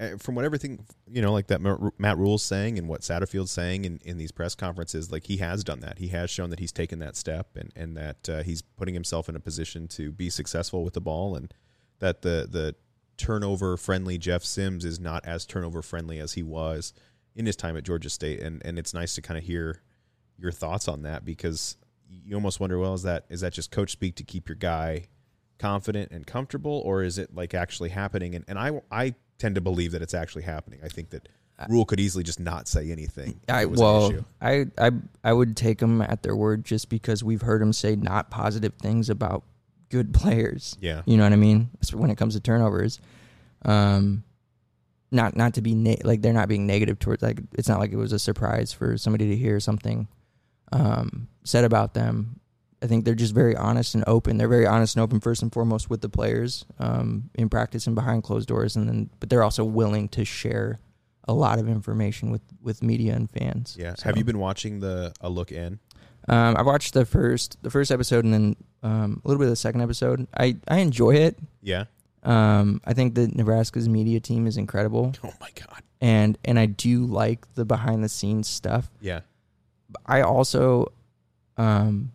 Uh, from what everything you know, like that Matt Rhule's saying and what Satterfield's saying in, in these press conferences, like he has done that. He has shown that he's taken that step and and that uh, he's putting himself in a position to be successful with the ball, and that the the turnover friendly Jeff Sims is not as turnover friendly as he was in his time at Georgia State, and and it's nice to kind of hear your thoughts on that because you almost wonder, well, is that is that just coach speak to keep your guy confident and comfortable, or is it like actually happening? And and I I tend to believe that it's actually happening. I think that Rhule could easily just not say anything. I it was an well. I I I would take them at their word just because we've heard them say not positive things about good players. Yeah. you know what I mean. When it comes to turnovers, um, not not to be na- like they're not being negative towards like it's not like it was a surprise for somebody to hear something um, said about them. I think they're just very honest and open. They're very honest and open first and foremost with the players um, in practice and behind closed doors, and then but they're also willing to share a lot of information with with media and fans. Yeah. So, Have you been watching the A Look In? Um, I watched the first the first episode and then um, a little bit of the second episode. I I enjoy it. Yeah. Um, I think that Nebraska's media team is incredible, Oh my God. and and I do like the behind the scenes stuff. Yeah. I also, um,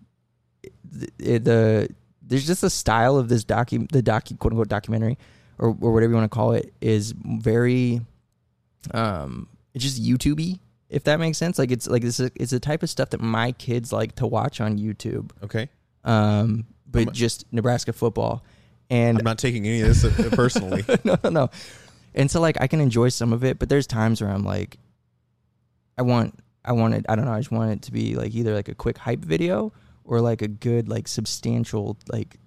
the, the there's just a style of this docu the docu quote unquote documentary or or whatever you want to call it is very, um, it's just YouTubey if that makes sense. Like it's like it's a, it's the type of stuff that my kids like to watch on YouTube. Okay. Um, but I'm- just Nebraska football, and I'm not taking any of this uh, personally. no, no, no. And so like I can enjoy some of it, but there's times where I'm like, I want, I wanted I don't know. I just want it to be like either like a quick hype video or like a good like substantial like,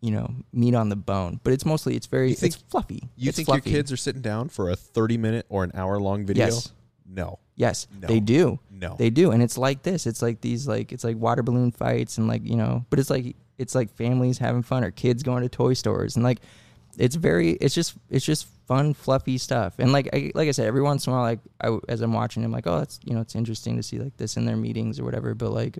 you know, meat on the bone. But it's mostly it's very think- it's fluffy. You It's think fluffy. your kids are sitting down for a 30 minute or an hour long video? Yes. No. Yes, No. they do. No. They do, and it's like this. It's like these like it's like water balloon fights and like you know, but it's like it's like families having fun or kids going to toy stores and like it's very it's just it's just fun fluffy stuff and like I, like I said every once in a while like I, as I'm watching I'm like oh that's you know it's interesting to see like this in their meetings or whatever but like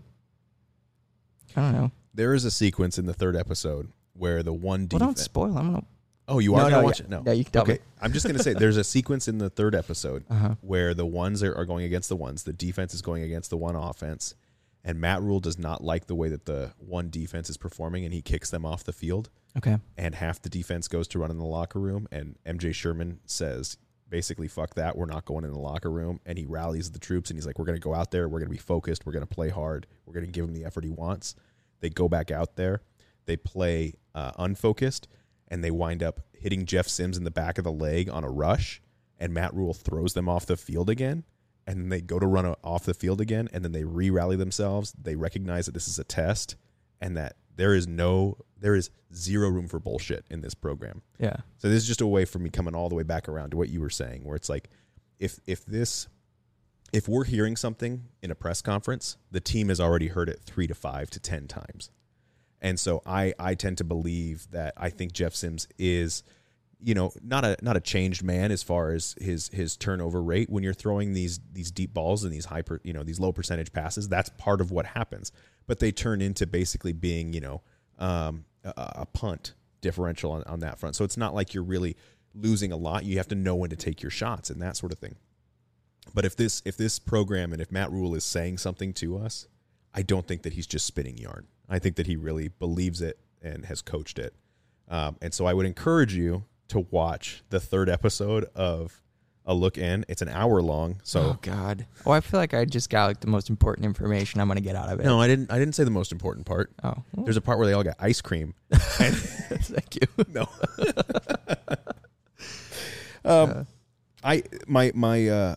I don't know There is a sequence in the third episode where the one defense. well don't spoil I'm gonna oh, you are no, gonna yeah. watch it? No. Yeah, you can okay. I'm just gonna say there's a sequence in the third episode Uh-huh. where the ones are, are going against the ones. The defense is going against the one offense, and Matt Rhule does not like the way that the one defense is performing, and he kicks them off the field. Okay. And half the defense goes to run in the locker room. And MJ Sherman says basically fuck that. We're not going in the locker room. And he rallies the troops and he's like we're going to go out there. We're going to be focused. We're going to play hard. We're going to give him the effort he wants. They go back out there. They play uh, unfocused and they wind up hitting Jeff Sims in the back of the leg on a rush. And Matt Rhule throws them off the field again. And then they go to run off the field again. And then they re-rally themselves. They recognize that this is a test and that there is no there is zero room for bullshit in this program. Yeah. So this is just a way for me coming all the way back around to what you were saying where it's like if if this if we're hearing something in a press conference the team has already heard it 3 to 5 to 10 times. And so i i tend to believe that i think jeff sims is you know not a not a changed man as far as his his turnover rate when you're throwing these these deep balls and these high you know these low percentage passes that's part of what happens. But they turn into basically being you know um, a, a punt differential on, on that front. So it's not like you're really losing a lot. You have to know when to take your shots and that sort of thing. But if this if this program and if Matt Rhule is saying something to us I don't think that he's just spinning yarn. I think that he really believes it and has coached it. Um, and so I would encourage you to watch the third episode of a look in. It's an hour long, so oh God. Oh, I feel like I just got like the most important information I'm gonna get out of it. no, I didn't. I didn't say the most important part. Oh, well, There's a part where they all got ice cream. thank you. No. um, I my my uh,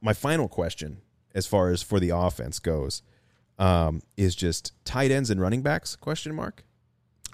my final question, as far as for the offense goes, um, is just tight ends and running backs? Question mark.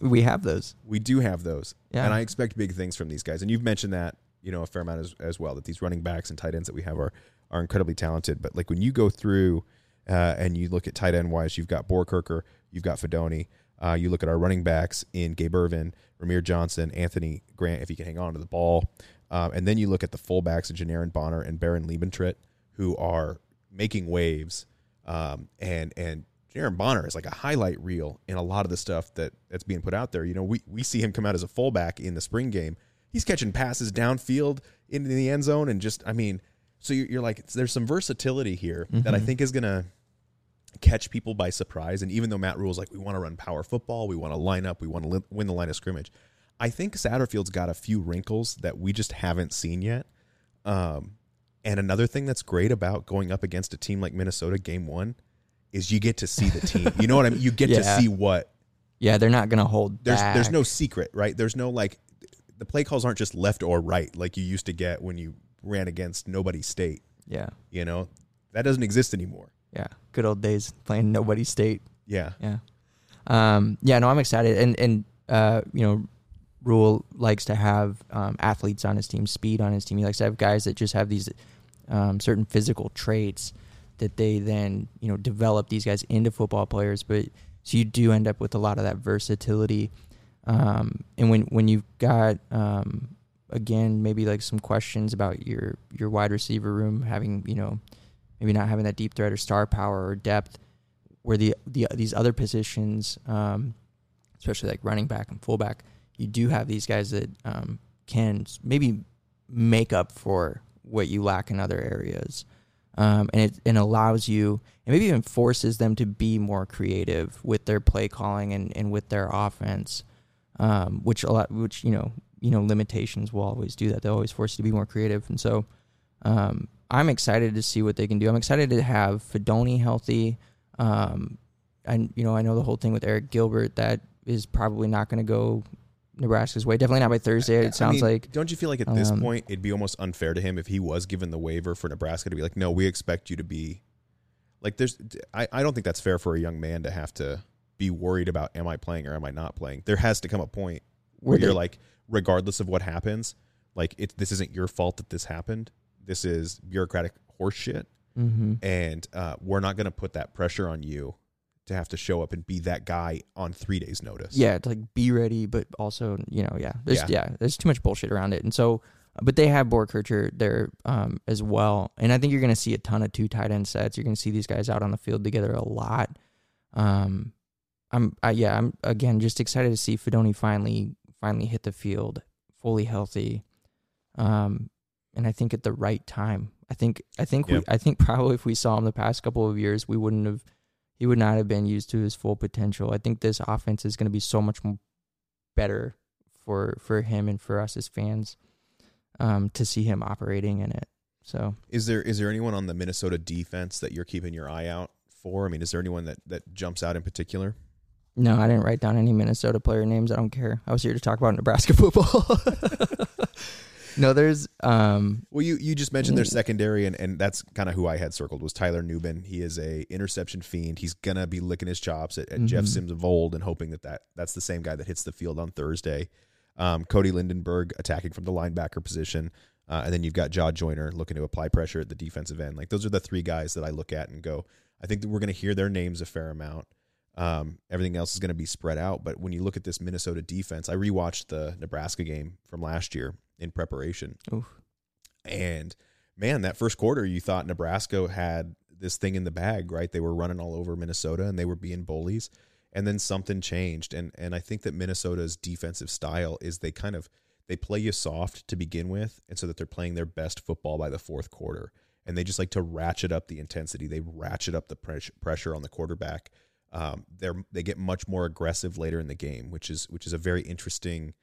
We have those. We do have those, Yeah. and I expect big things from these guys. And you've mentioned that you know a fair amount as, as well. That these running backs and tight ends that we have are are incredibly talented. But like when you go through uh, and you look at tight end wise, you've got Boerkircher, you've got Fidone. Uh, you look at our running backs in Gabe Ervin, Rahmir Johnson, Anthony Grant, if he can hang on to the ball. Um, and then you look at the fullbacks, of Janiran Bonner and Baron Liebentritt, who are making waves. Um, and and Jaron Bonner is like a highlight reel in a lot of the stuff that that's being put out there. You know, we we see him come out as a fullback in the spring game. He's catching passes downfield into the end zone, and just I mean, so you're, you're like, there's some versatility here that I think is gonna catch people by surprise. And even though Matt Rhule's like, we want to run power football, we want to line up, we want to li- win the line of scrimmage. I think Satterfield's got a few wrinkles that we just haven't seen yet. Um, and another thing that's great about going up against a team like Minnesota game one is you get to see the team. You know what I mean? You get to see what Yeah, they're not gonna hold. there's there's no secret, right? There's no like the play calls aren't just left or right like you used to get when you ran against nobody state. Yeah, You know? That doesn't exist anymore. yeah. Good old days playing nobody state. Yeah. Yeah. Um, yeah, no, I'm excited. And, and, uh, you know, Rhule likes to have um, athletes on his team, speed on his team. He likes to have guys that just have these um, certain physical traits that they then, you know, develop these guys into football players. But so you do end up with a lot of that versatility. Um, and when, when you've got, um, again, maybe like some questions about your, your wide receiver room having, you know, maybe not having that deep threat or star power or depth, where the the these other positions, um, especially like running back and fullback, you do have these guys that um, can maybe make up for what you lack in other areas, um, and it and allows you and maybe even forces them to be more creative with their play calling and, and with their offense, um, which a lot which you know you know limitations will always do that. They'll always force you to be more creative, and so um, I'm excited to see what they can do. I'm excited to have Fidone healthy. Um, and you know, I know the whole thing with Arik Gilbert that is probably not going to go Nebraska's way. Definitely not by Thursday. It sounds mean, like. Don't you feel like at this um, point it'd be almost unfair to him if he was given the waiver for Nebraska to be like, no, we expect you to be like there's I, I don't think that's fair for a young man to have to be worried about am I playing or am I not playing. There has to come a point where Where you're like, regardless of what happens, like it this isn't your fault that this happened. This is bureaucratic horseshit. hmm And uh, we're not gonna put that pressure on you to have to show up and be that guy on three days notice. Yeah, to like be ready, but also you know, yeah, there's Yeah. yeah, there's too much bullshit around it, and so, but they have Boerkircher there um, as well, and I think you're going to see a ton of two tight end sets. You're going to see these guys out on the field together a lot. Um, I'm I, yeah, I'm again just excited to see Fidone finally finally hit the field fully healthy, um, and I think at the right time. I think I think Yep. we I think probably if we saw him the past couple of years, we wouldn't have he would not have been used to his full potential. I think this offense is going to be so much m- better for for him and for us as fans um, to see him operating in it. So Is there is there anyone on the Minnesota defense that you're keeping your eye out for? I mean, is there anyone that that jumps out in particular? no, I didn't write down any Minnesota player names. I don't care. I was here to talk about Nebraska football. no, there's um, Well, you you just mentioned their Mm. secondary, and, and that's kind of who I had circled was Tyler Nubin. He is a interception fiend. He's gonna be licking his chops at, at Jeff Mhm. Sims of old, and hoping that, that that's the same guy that hits the field on Thursday. Um, Cody Lindenberg attacking from the linebacker position, uh, and then you've got Jah Joyner looking to apply pressure at the defensive end. Like those are the three guys that I look at and go. I think that we're gonna hear their names a fair amount. Um, everything else is going to be spread out. But when you look at this Minnesota defense, I rewatched the Nebraska game from last year in preparation. Oof. And man, that first quarter, you thought Nebraska had this thing in the bag, right? They were running all over Minnesota and they were being bullies. And then something changed. And and I think that Minnesota's defensive style is they kind of they play you soft to begin with, and so that they're playing their best football by the fourth quarter. And they just like to ratchet up the intensity. They ratchet up the pressure pressure on the quarterback. Um, they're they get much more aggressive later in the game, which is which is a very interesting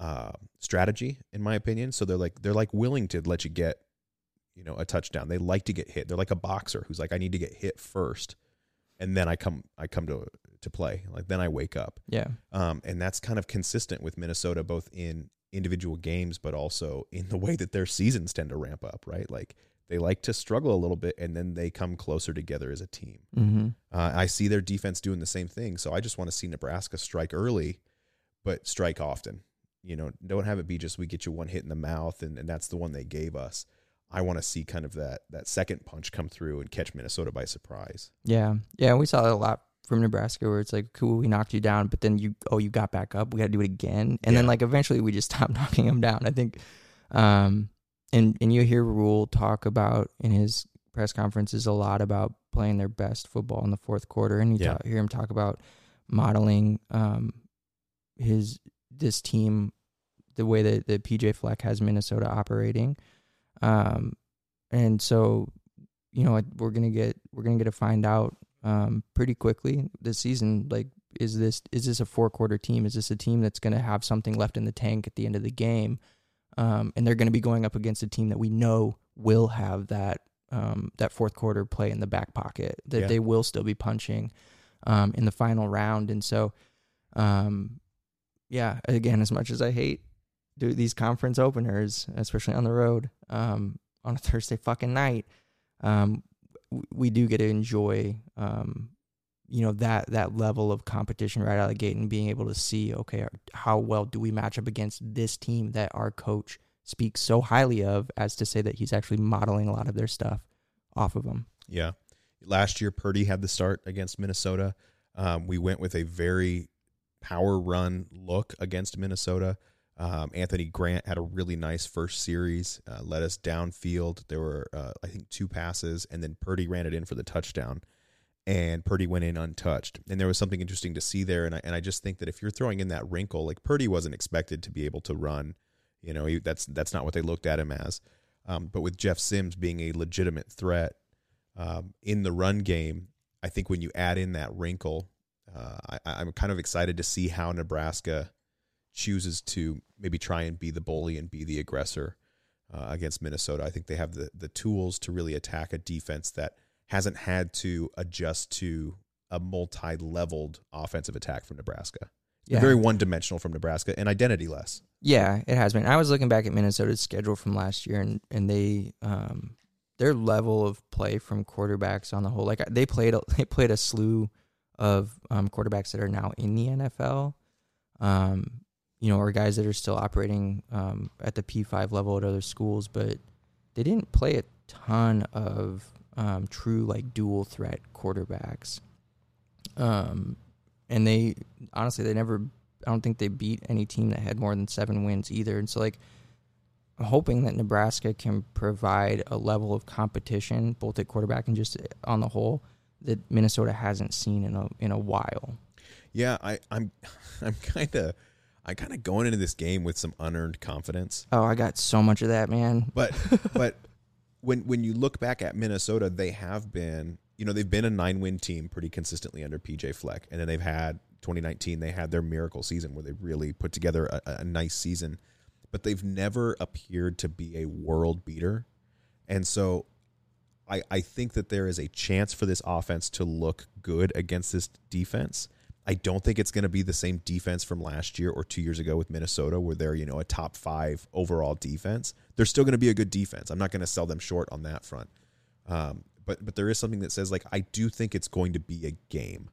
uh, strategy in my opinion. So they're like they're like willing to let you get you know, a touchdown. They like to get hit. They're like a boxer who's like, I need to get hit first, and then I come I come to to play. Like then I wake up. Yeah. Um, and that's kind of consistent with Minnesota, both in individual games, but also in the way that their seasons tend to ramp up. Right, like they like to struggle a little bit, and then they come closer together as a team. Mm-hmm. Uh, I see their defense doing the same thing, so I just want to see Nebraska strike early, but strike often. You know, don't have it be just we get you one hit in the mouth, and, and that's the one they gave us. I want to see kind of that that second punch come through and catch Minnesota by surprise. Yeah. Yeah. We saw that a lot from Nebraska where it's like, cool, we knocked you down, but then you, oh, you got back up. We got to do it again. And then, like, eventually we just stopped knocking them down. I think, um, and, and you hear Rhule talk about in his press conferences a lot about playing their best football in the fourth quarter. And you Yeah. talk, hear him talk about modeling, um, his, this team, the way that, that PJ Fleck has Minnesota operating. Um, and so, you know, we're gonna get we're gonna get to find out um, pretty quickly this season. Like, is this is this a four quarter team? Is this a team that's gonna have something left in the tank at the end of the game? Um, and they're gonna be going up against a team that we know will have that um, that fourth quarter play in the back pocket. That Yeah. they will still be punching um, in the final round. And so, um, yeah, again, as much as I hate do these conference openers, especially on the road, um, on a Thursday fucking night, um, we do get to enjoy, um, you know, that that level of competition right out of the gate and being able to see, okay, how well do we match up against this team that our coach speaks so highly of, as to say that he's actually modeling a lot of their stuff off of them. Yeah. Last year, Purdy had the start against Minnesota. Um, we went with a very power run look against Minnesota. Um, Anthony Grant had a really nice first series, uh, led us downfield. There were, uh, I think, two passes, and then Purdy ran it in for the touchdown. And Purdy went in untouched. And there was something interesting to see there. And I, and I just think that if you're throwing in that wrinkle, like Purdy wasn't expected to be able to run, you know, he, that's that's not what they looked at him as. Um, but with Jeff Sims being a legitimate threat um, in the run game, I think when you add in that wrinkle, uh, I, I'm kind of excited to see how Nebraska chooses to maybe try and be the bully and be the aggressor uh, against Minnesota. I think they have the the tools to really attack a defense that hasn't had to adjust to a multi-leveled offensive attack from Nebraska. It's Yeah. very one-dimensional from Nebraska and identity-less. Yeah, it has been. I was looking back at Minnesota's schedule from last year, and and they um their level of play from quarterbacks on the whole, like they played a, they played a slew of um, quarterbacks that are now in the NFL, um, you know, or guys that are still operating um, at the P five level at other schools, but they didn't play a ton of um, true like dual threat quarterbacks. Um, and they honestly they never I don't think they beat any team that had more than seven wins either. And so like I'm hoping that Nebraska can provide a level of competition both at quarterback and just on the whole that Minnesota hasn't seen in a in a while. Yeah, I, I'm I'm kind of I kind of going into this game with some unearned confidence. Oh, I got so much of that, man. But but when when you look back at Minnesota, they have been you know they've been a nine win team pretty consistently under PJ Fleck, and then they've had 2019 they had their miracle season where they really put together a, a nice season, but they've never appeared to be a world beater, and so. I, I think that there is a chance for this offense to look good against this defense. I don't think it's going to be the same defense from last year or two years ago with Minnesota, where they're you know a top five overall defense. They're still going to be a good defense. I'm not going to sell them short on that front. Um, but but there is something that says like I do think it's going to be a game.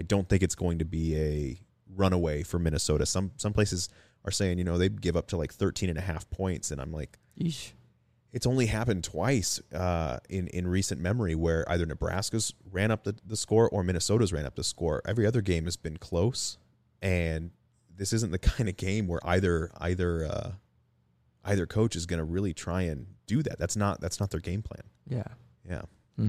I don't think it's going to be a runaway for Minnesota. Some some places are saying you know they give up to like 13 and a half points, and I'm like Yeesh. It's only happened twice uh, in in recent memory where either Nebraska's ran up the, the score or Minnesota's ran up the score. Every other game has been close, and this isn't the kind of game where either either uh, either coach is going to really try and do that. That's not that's not their game plan. Yeah. Yeah. Hmm.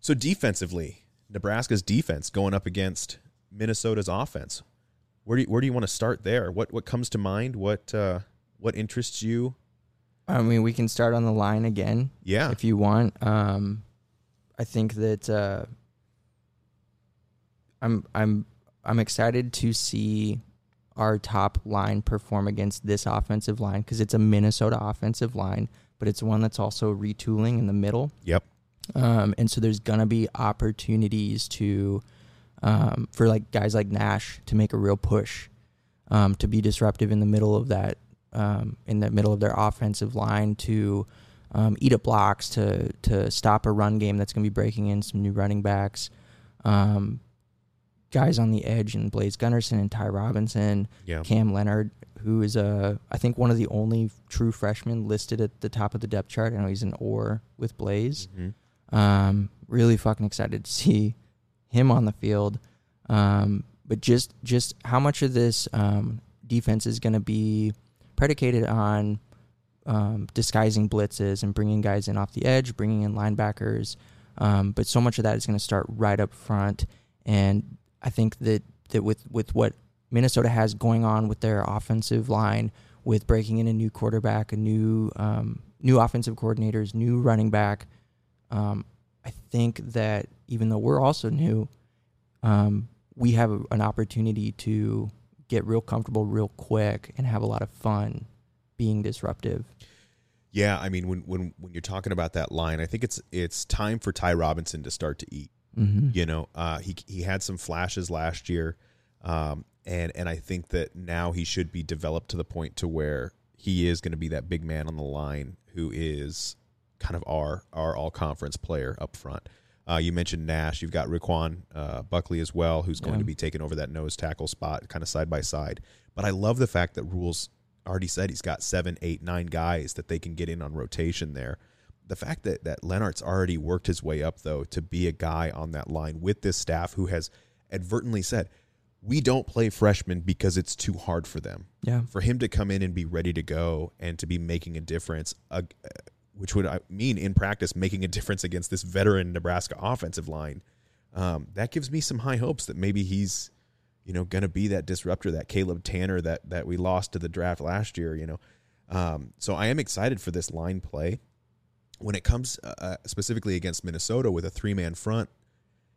So defensively, Nebraska's defense going up against Minnesota's offense. Where do you, where do you want to start there? What what comes to mind? What uh, what interests you? I mean, we can start on the line again. Yeah. if you want. Um, I think that uh, I'm I'm I'm excited to see our top line perform against this offensive line because it's a Minnesota offensive line but it's one that's also retooling in the middle. Yep. Um, and so there's gonna be opportunities to um, for like guys like Nash to make a real push um, to be disruptive in the middle of that um, in the middle of their offensive line to um, eat up blocks to to stop a run game that's gonna be breaking in some new running backs. Um, guys on the edge and Blaise Gunnerson and Ty Robinson, Yeah. Cam Lenhardt, who is a I think one of the only true freshmen listed at the top of the depth chart. I know he's an or with Blaise. Mhm. Um, really fucking excited to see him on the field. Um, but just just how much of this um, defense is going to be predicated on um, disguising blitzes and bringing guys in off the edge, bringing in linebackers. Um, but so much of that is going to start right up front, and I think that that with with what Minnesota has going on with their offensive line, with breaking in a new quarterback, a new um, new offensive coordinators, new running back, um, I think that even though we're also new, um, we have a, an opportunity to get real comfortable real quick and have a lot of fun being disruptive. Yeah, I mean when when when you're talking about that line, I think it's it's time for Ty Robinson to start to eat. Mm-hmm. You know, uh, he he had some flashes last year, um, and and I think that now he should be developed to the point to where he is going to be that big man on the line who is kind of our our all conference player up front. Uh, you mentioned Nash. You've got Ru'Quan uh, Buckley as well, who's going Yeah. to be taking over that nose tackle spot, kind of side by side. But I love the fact that Rhule's already said he's got seven, eight, nine guys that they can get in on rotation there. The fact that that Lenhardt's already worked his way up though to be a guy on that line with this staff who has advertently said we don't play freshmen because it's too hard for them. Yeah. For him to come in and be ready to go and to be making a difference, uh, which would uh, mean in practice making a difference against this veteran Nebraska offensive line, um, that gives me some high hopes that maybe he's, you know, going to be that disruptor, that Caleb Tannor that that we lost to the draft last year. You know, um, so I am excited for this line play. When it comes uh, uh, specifically against Minnesota with a three man front,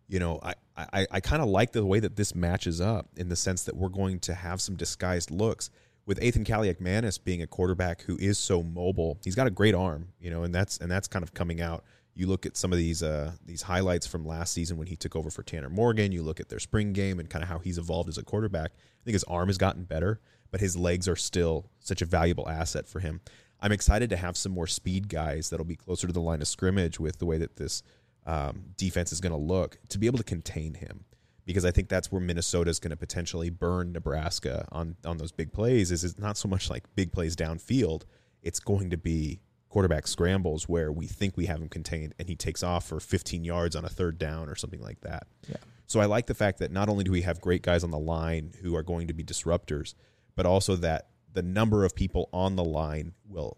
you know, I I, I kind of like the way that this matches up in the sense that we're going to have some disguised looks with Athan Kaliakmanis being a quarterback who is so mobile. He's got a great arm, you know, and that's and that's kind of coming out. You look at some of these uh, these highlights from last season when he took over for Tanner Morgan. You look at their spring game and kind of how he's evolved as a quarterback. I think his arm has gotten better, but his legs are still such a valuable asset for him. I'm excited to have some more speed guys that'll be closer to the line of scrimmage with the way that this um, defense is going to look to be able to contain him because I think that's where Minnesota is going to potentially burn Nebraska on on those big plays. Is it's not so much like big plays downfield; it's going to be quarterback scrambles where we think we have him contained and he takes off for 15 yards on a third down or something like that. Yeah. So I like the fact that not only do we have great guys on the line who are going to be disruptors, but also that the number of people on the line will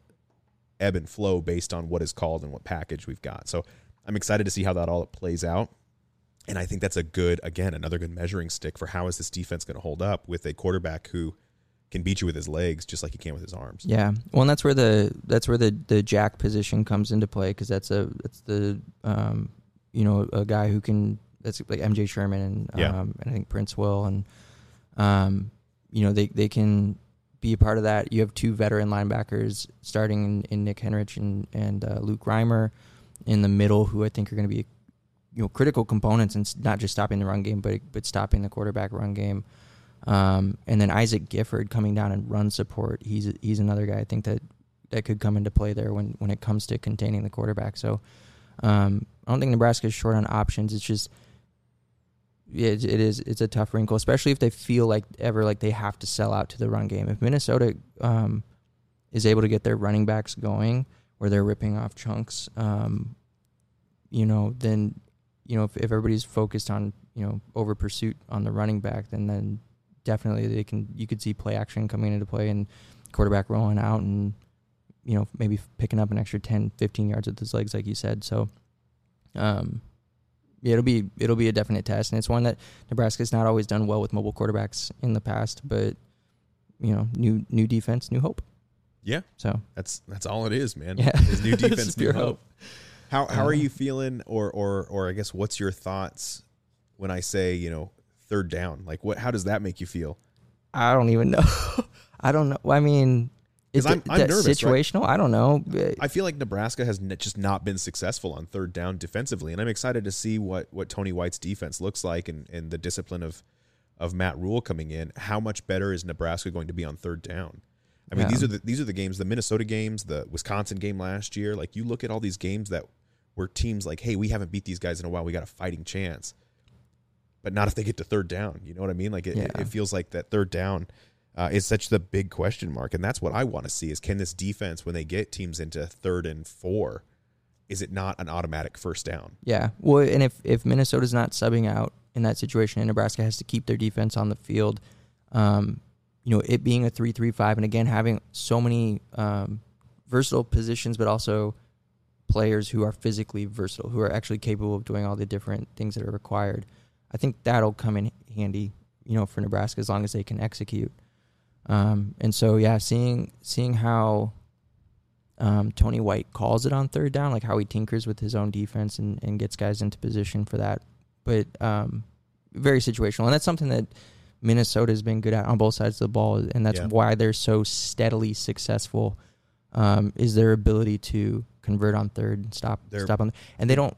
ebb and flow based on what is called and what package we've got. So I'm excited to see how that all plays out. And I think that's a good, again, another good measuring stick for how is this defense going to hold up with a quarterback who can beat you with his legs just like he can with his arms. Yeah, well, and that's where the that's where the the jack position comes into play because that's a that's the um you know a guy who can that's like MJ Sherman and Yeah. um and I think Prince Will and um you know they they can be a part of that. You have two veteran linebackers starting in, in Nick Henrich and and uh, Luke Reimer in the middle who I think are going to be you know critical components and not just stopping the run game but but stopping the quarterback run game. Um, and then Isaac Gifford coming down and run support. He's he's another guy I think that that could come into play there when when it comes to containing the quarterback. So um, I don't think Nebraska is short on options. It's just it, it is it's a tough wrinkle, especially if they feel like ever like they have to sell out to the run game. If Minnesota um, is able to get their running backs going, where they're ripping off chunks, um, you know, then you know if, if everybody's focused on you know over pursuit on the running back, then then definitely they can you could see play action coming into play and quarterback rolling out and you know maybe picking up an extra 10 15 yards with his legs like you said so um yeah, it'll be it'll be a definite test and it's one that Nebraska's not always done well with mobile quarterbacks in the past but you know new new defense new hope Yeah, so that's that's all it is, man. Yeah. Is new defense, new hope. hope. How how are Uh, you feeling, or or or I guess what's your thoughts when I say you know third down? Like what? How does that make you feel? I don't even know I don't know I mean, is I'm- I'm that nervous, right? Situational. I don't know. I feel like Nebraska has just not been successful on third down defensively, and I'm excited to see what what Tony White's defense looks like and, and the discipline of of Matt Rhule coming in. How much better is Nebraska going to be on third down? I mean, Yeah. these are the these are the games, the Minnesota games, the Wisconsin game last year. Like you look at all these games that were teams like, hey, we haven't beat these guys in a while. We got a fighting chance, but not if they get to third down. You know what I mean? Like it, it, Yeah. it feels like that third down uh, is such the big question mark, and that's what I want to see: is can this defense, when they get teams into third and four, is it not an automatic first down? Yeah. Well, and if if Minnesota's not subbing out in that situation, and Nebraska has to keep their defense on the field, um, you know, it being a three-three-five, and again having so many um, versatile positions, but also players who are physically versatile, who are actually capable of doing all the different things that are required. I think that'll come in handy, you know, for Nebraska as long as they can execute. Um, and so, yeah, seeing seeing how um, Tony White calls it on third down, like how he tinkers with his own defense and, and gets guys into position for that. But um, very situational, and that's something that Minnesota has been good at on both sides of the ball, and that's Yeah. why they're so steadily successful. Um, is their ability to convert on third, and stop, They're- stop on, and they don't,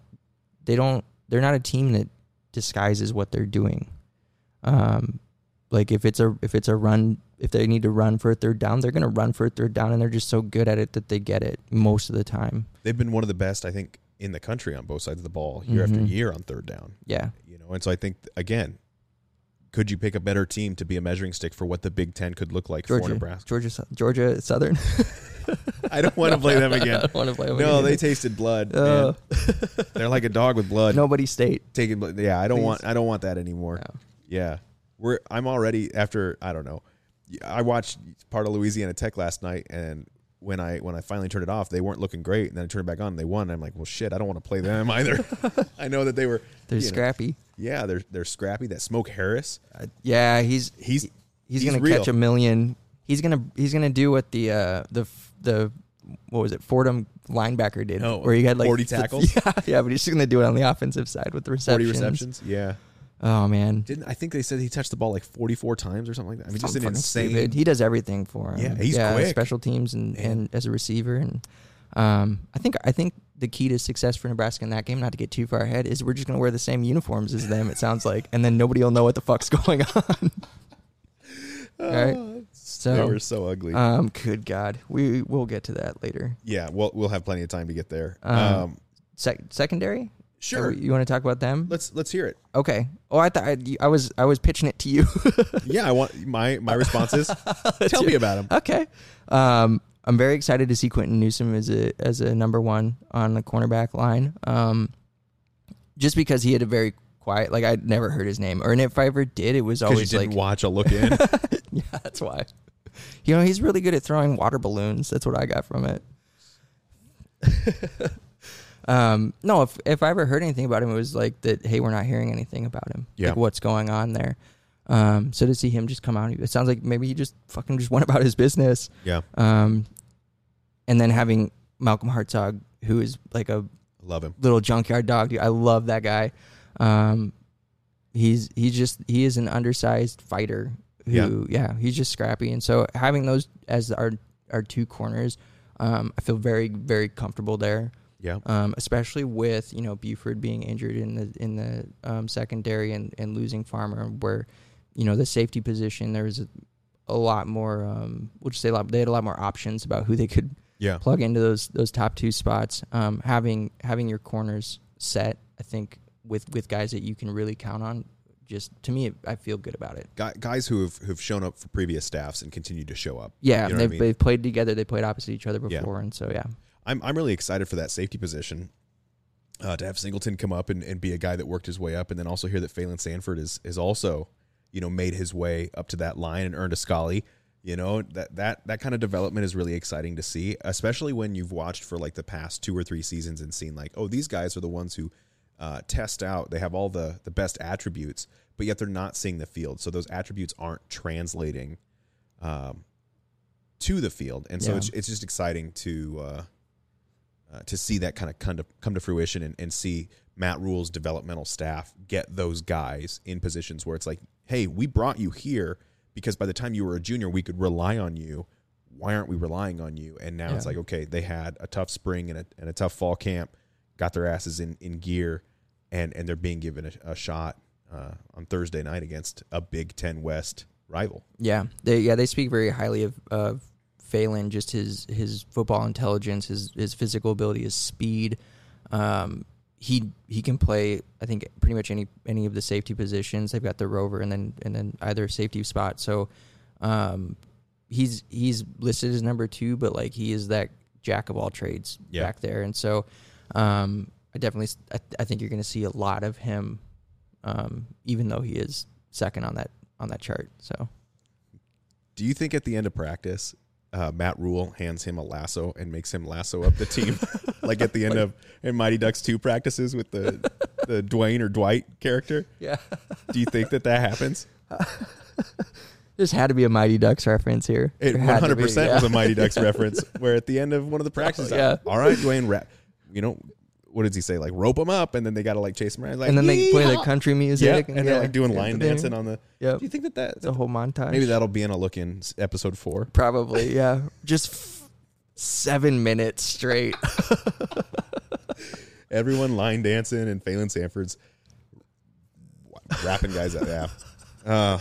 they don't, they're not a team that disguises what they're doing. Um, like if it's a if it's a run, if they need to run for a third down, they're gonna run for a third down, and they're just so good at it that they get it most of the time. They've been one of the best, I think, in the country on both sides of the ball, year after Mhm. year on third down. Yeah, You know, and so I think again, could you pick a better team to be a measuring stick for what the Big Ten could look like for Georgia, Nebraska? Georgia, Georgia Southern. I don't want to play them again. I don't want to play them No, again. they tasted blood. Uh, man. They're like a dog with blood. Nobody state. taking blood. Yeah, I don't Please. want. I don't want that anymore. No. Yeah, we're. I'm already after. I don't know. I watched part of Louisiana Tech last night, and when I when I finally turned it off, they weren't looking great. And then I turned it back on, and they won. And I'm like, well, shit, I don't want to play them either. I know that they were. They're you know, scrappy. yeah, they're they're scrappy. That Smoke Harris. Uh, yeah, he's He's he's, he's gonna real. catch a million. He's gonna he's gonna do what the uh, the the what was it Fordham linebacker did, Oh, where he had like 40 th- tackles? Yeah, yeah, but he's just gonna do it on the offensive side with the receptions. forty receptions. Yeah. Oh man, Didn't I think they said he touched the ball like 44 times or something like that? I mean, just an insane. stupid. He does everything for him. Yeah, he's quick. Special teams and, Man. and as a receiver, and um, I think I think the key to success for Nebraska in that game, not to get too far ahead, is we're just gonna wear the same uniforms as them. It sounds like, and then nobody will know what the fuck's going on. All right. They So, were so ugly. um, good God, we we'll get to that later. yeah, well, we'll have plenty of time to get there. Um, Um, Sec- secondary. sure. You want to talk about them? Let's let's hear it. Okay. Oh, I thought I, I was I was pitching it to you. Yeah, I want my my response is tell me about them. Okay. Um, I'm very excited to see Quinton Newsome as a as a number one on the cornerback line. Um, just because he had a very quiet, like I'd never heard his name, or and if I ever did, it was Because you always didn't like, watch a look in. yeah, that's why. You know, he's really good at throwing water balloons. That's what I got from it. um, no, if if I ever heard anything about him, it was like that. Hey, we're not hearing anything about him. Yeah. Like what's going on there? Um, so to see him just come out, it sounds like maybe he just fucking just went about his business. yeah, Um, and then having Malcolm Hartzog, who is like a love him. little junkyard dog. Dude. I love that guy. Um, he's he's just he is an undersized fighter. Who yeah, he's just scrappy. And so having those as our our two corners, um, I feel very very comfortable there. Yeah, Um, especially with you know Buford being injured in the in the um, secondary and, and losing Farmer, where you know the safety position there was a, a lot more. Um, we'll just say a lot. They had a lot more options about who they could yeah, plug into those those top two spots. Um, having having your corners set, I think with with guys that you can really count on. Just to me, I feel good about it. Guys who have who've shown up for previous staffs and continue to show up. Yeah, You know they've, mean? they've played together. They played opposite each other Yeah. before, and so yeah, I'm I'm really excited for that safety position. Uh, to have Singleton come up and, and be a guy that worked his way up, and then also hear that Phalen Sanford is is also, you know, made his way up to that line and earned a Scully. You know that that that kind of development is really exciting to see, especially when you've watched for like the past two or three seasons and seen like, oh, these guys are the ones who uh, test out. They have all the the best attributes, but yet they're not seeing the field, so those attributes aren't translating um, to the field, and so Yeah. it's it's just exciting to. Uh, uh, to see that kind of come to, come to fruition and, and see Matt Rhule's developmental staff get those guys in positions where it's like, hey, we brought you here because by the time you were a junior, we could rely on you why aren't we relying on you? And now it's like, okay, they had a tough spring and a, and a tough fall camp, got their asses in, in gear, and, and they're being given a, a shot uh, on Thursday night against a Big Ten West rival. Yeah, they yeah they speak very highly of of Phalen, just his his football intelligence, his his physical ability, his speed. Um, he he can play I think pretty much any any of the safety positions. They've got the rover and then and then either safety spot. So um, he's he's listed as number two, but like he is that jack of all trades Yeah. back there. And so um, I definitely I think you're going to see a lot of him, um, even though he is second on that on that chart. So. Do you think at the end of practice, uh, Matt Rhule hands him a lasso and makes him lasso up the team, like at the end of in Mighty Ducks two practices with the the Dwayne or Dwight character? Yeah. Do you think that that happens? There's had to be a Mighty Ducks reference here. It one hundred percent was a Mighty Ducks reference, where at the end of one of the practices, Yeah. all right, Dwayne, rap, you know, what does he say? Like rope him up, and then they got to like chase him around, like, and then they play the country yeah, music. and they're like doing line dancing on the. Yep. Do you think that that the whole montage. maybe that'll be in a look in episode four? probably yeah. Just f- seven minutes straight. Everyone line dancing and Phalen Sanford's rapping guys out. Yeah. Uh,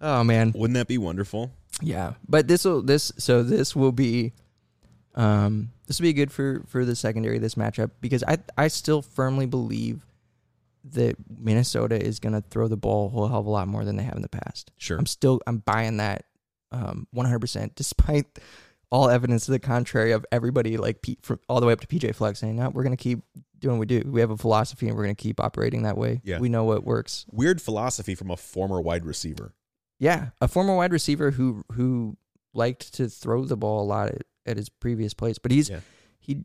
oh man, wouldn't that be wonderful? yeah. But this will this so this will be, um, this will be good for for the secondary this matchup because I I still firmly believe that Minnesota is going to throw the ball a whole hell of a lot more than they have in the past. Sure. I'm still I'm buying that um 100% despite all evidence to the contrary of everybody like Pete from all the way up to PJ Fleck saying, "No, we're going to keep doing what we do. We have a philosophy and we're going to keep operating that way. Yeah. We know what works." Weird philosophy from a former wide receiver. Yeah, a former wide receiver who who liked to throw the ball a lot at, his previous place, but he's Yeah. he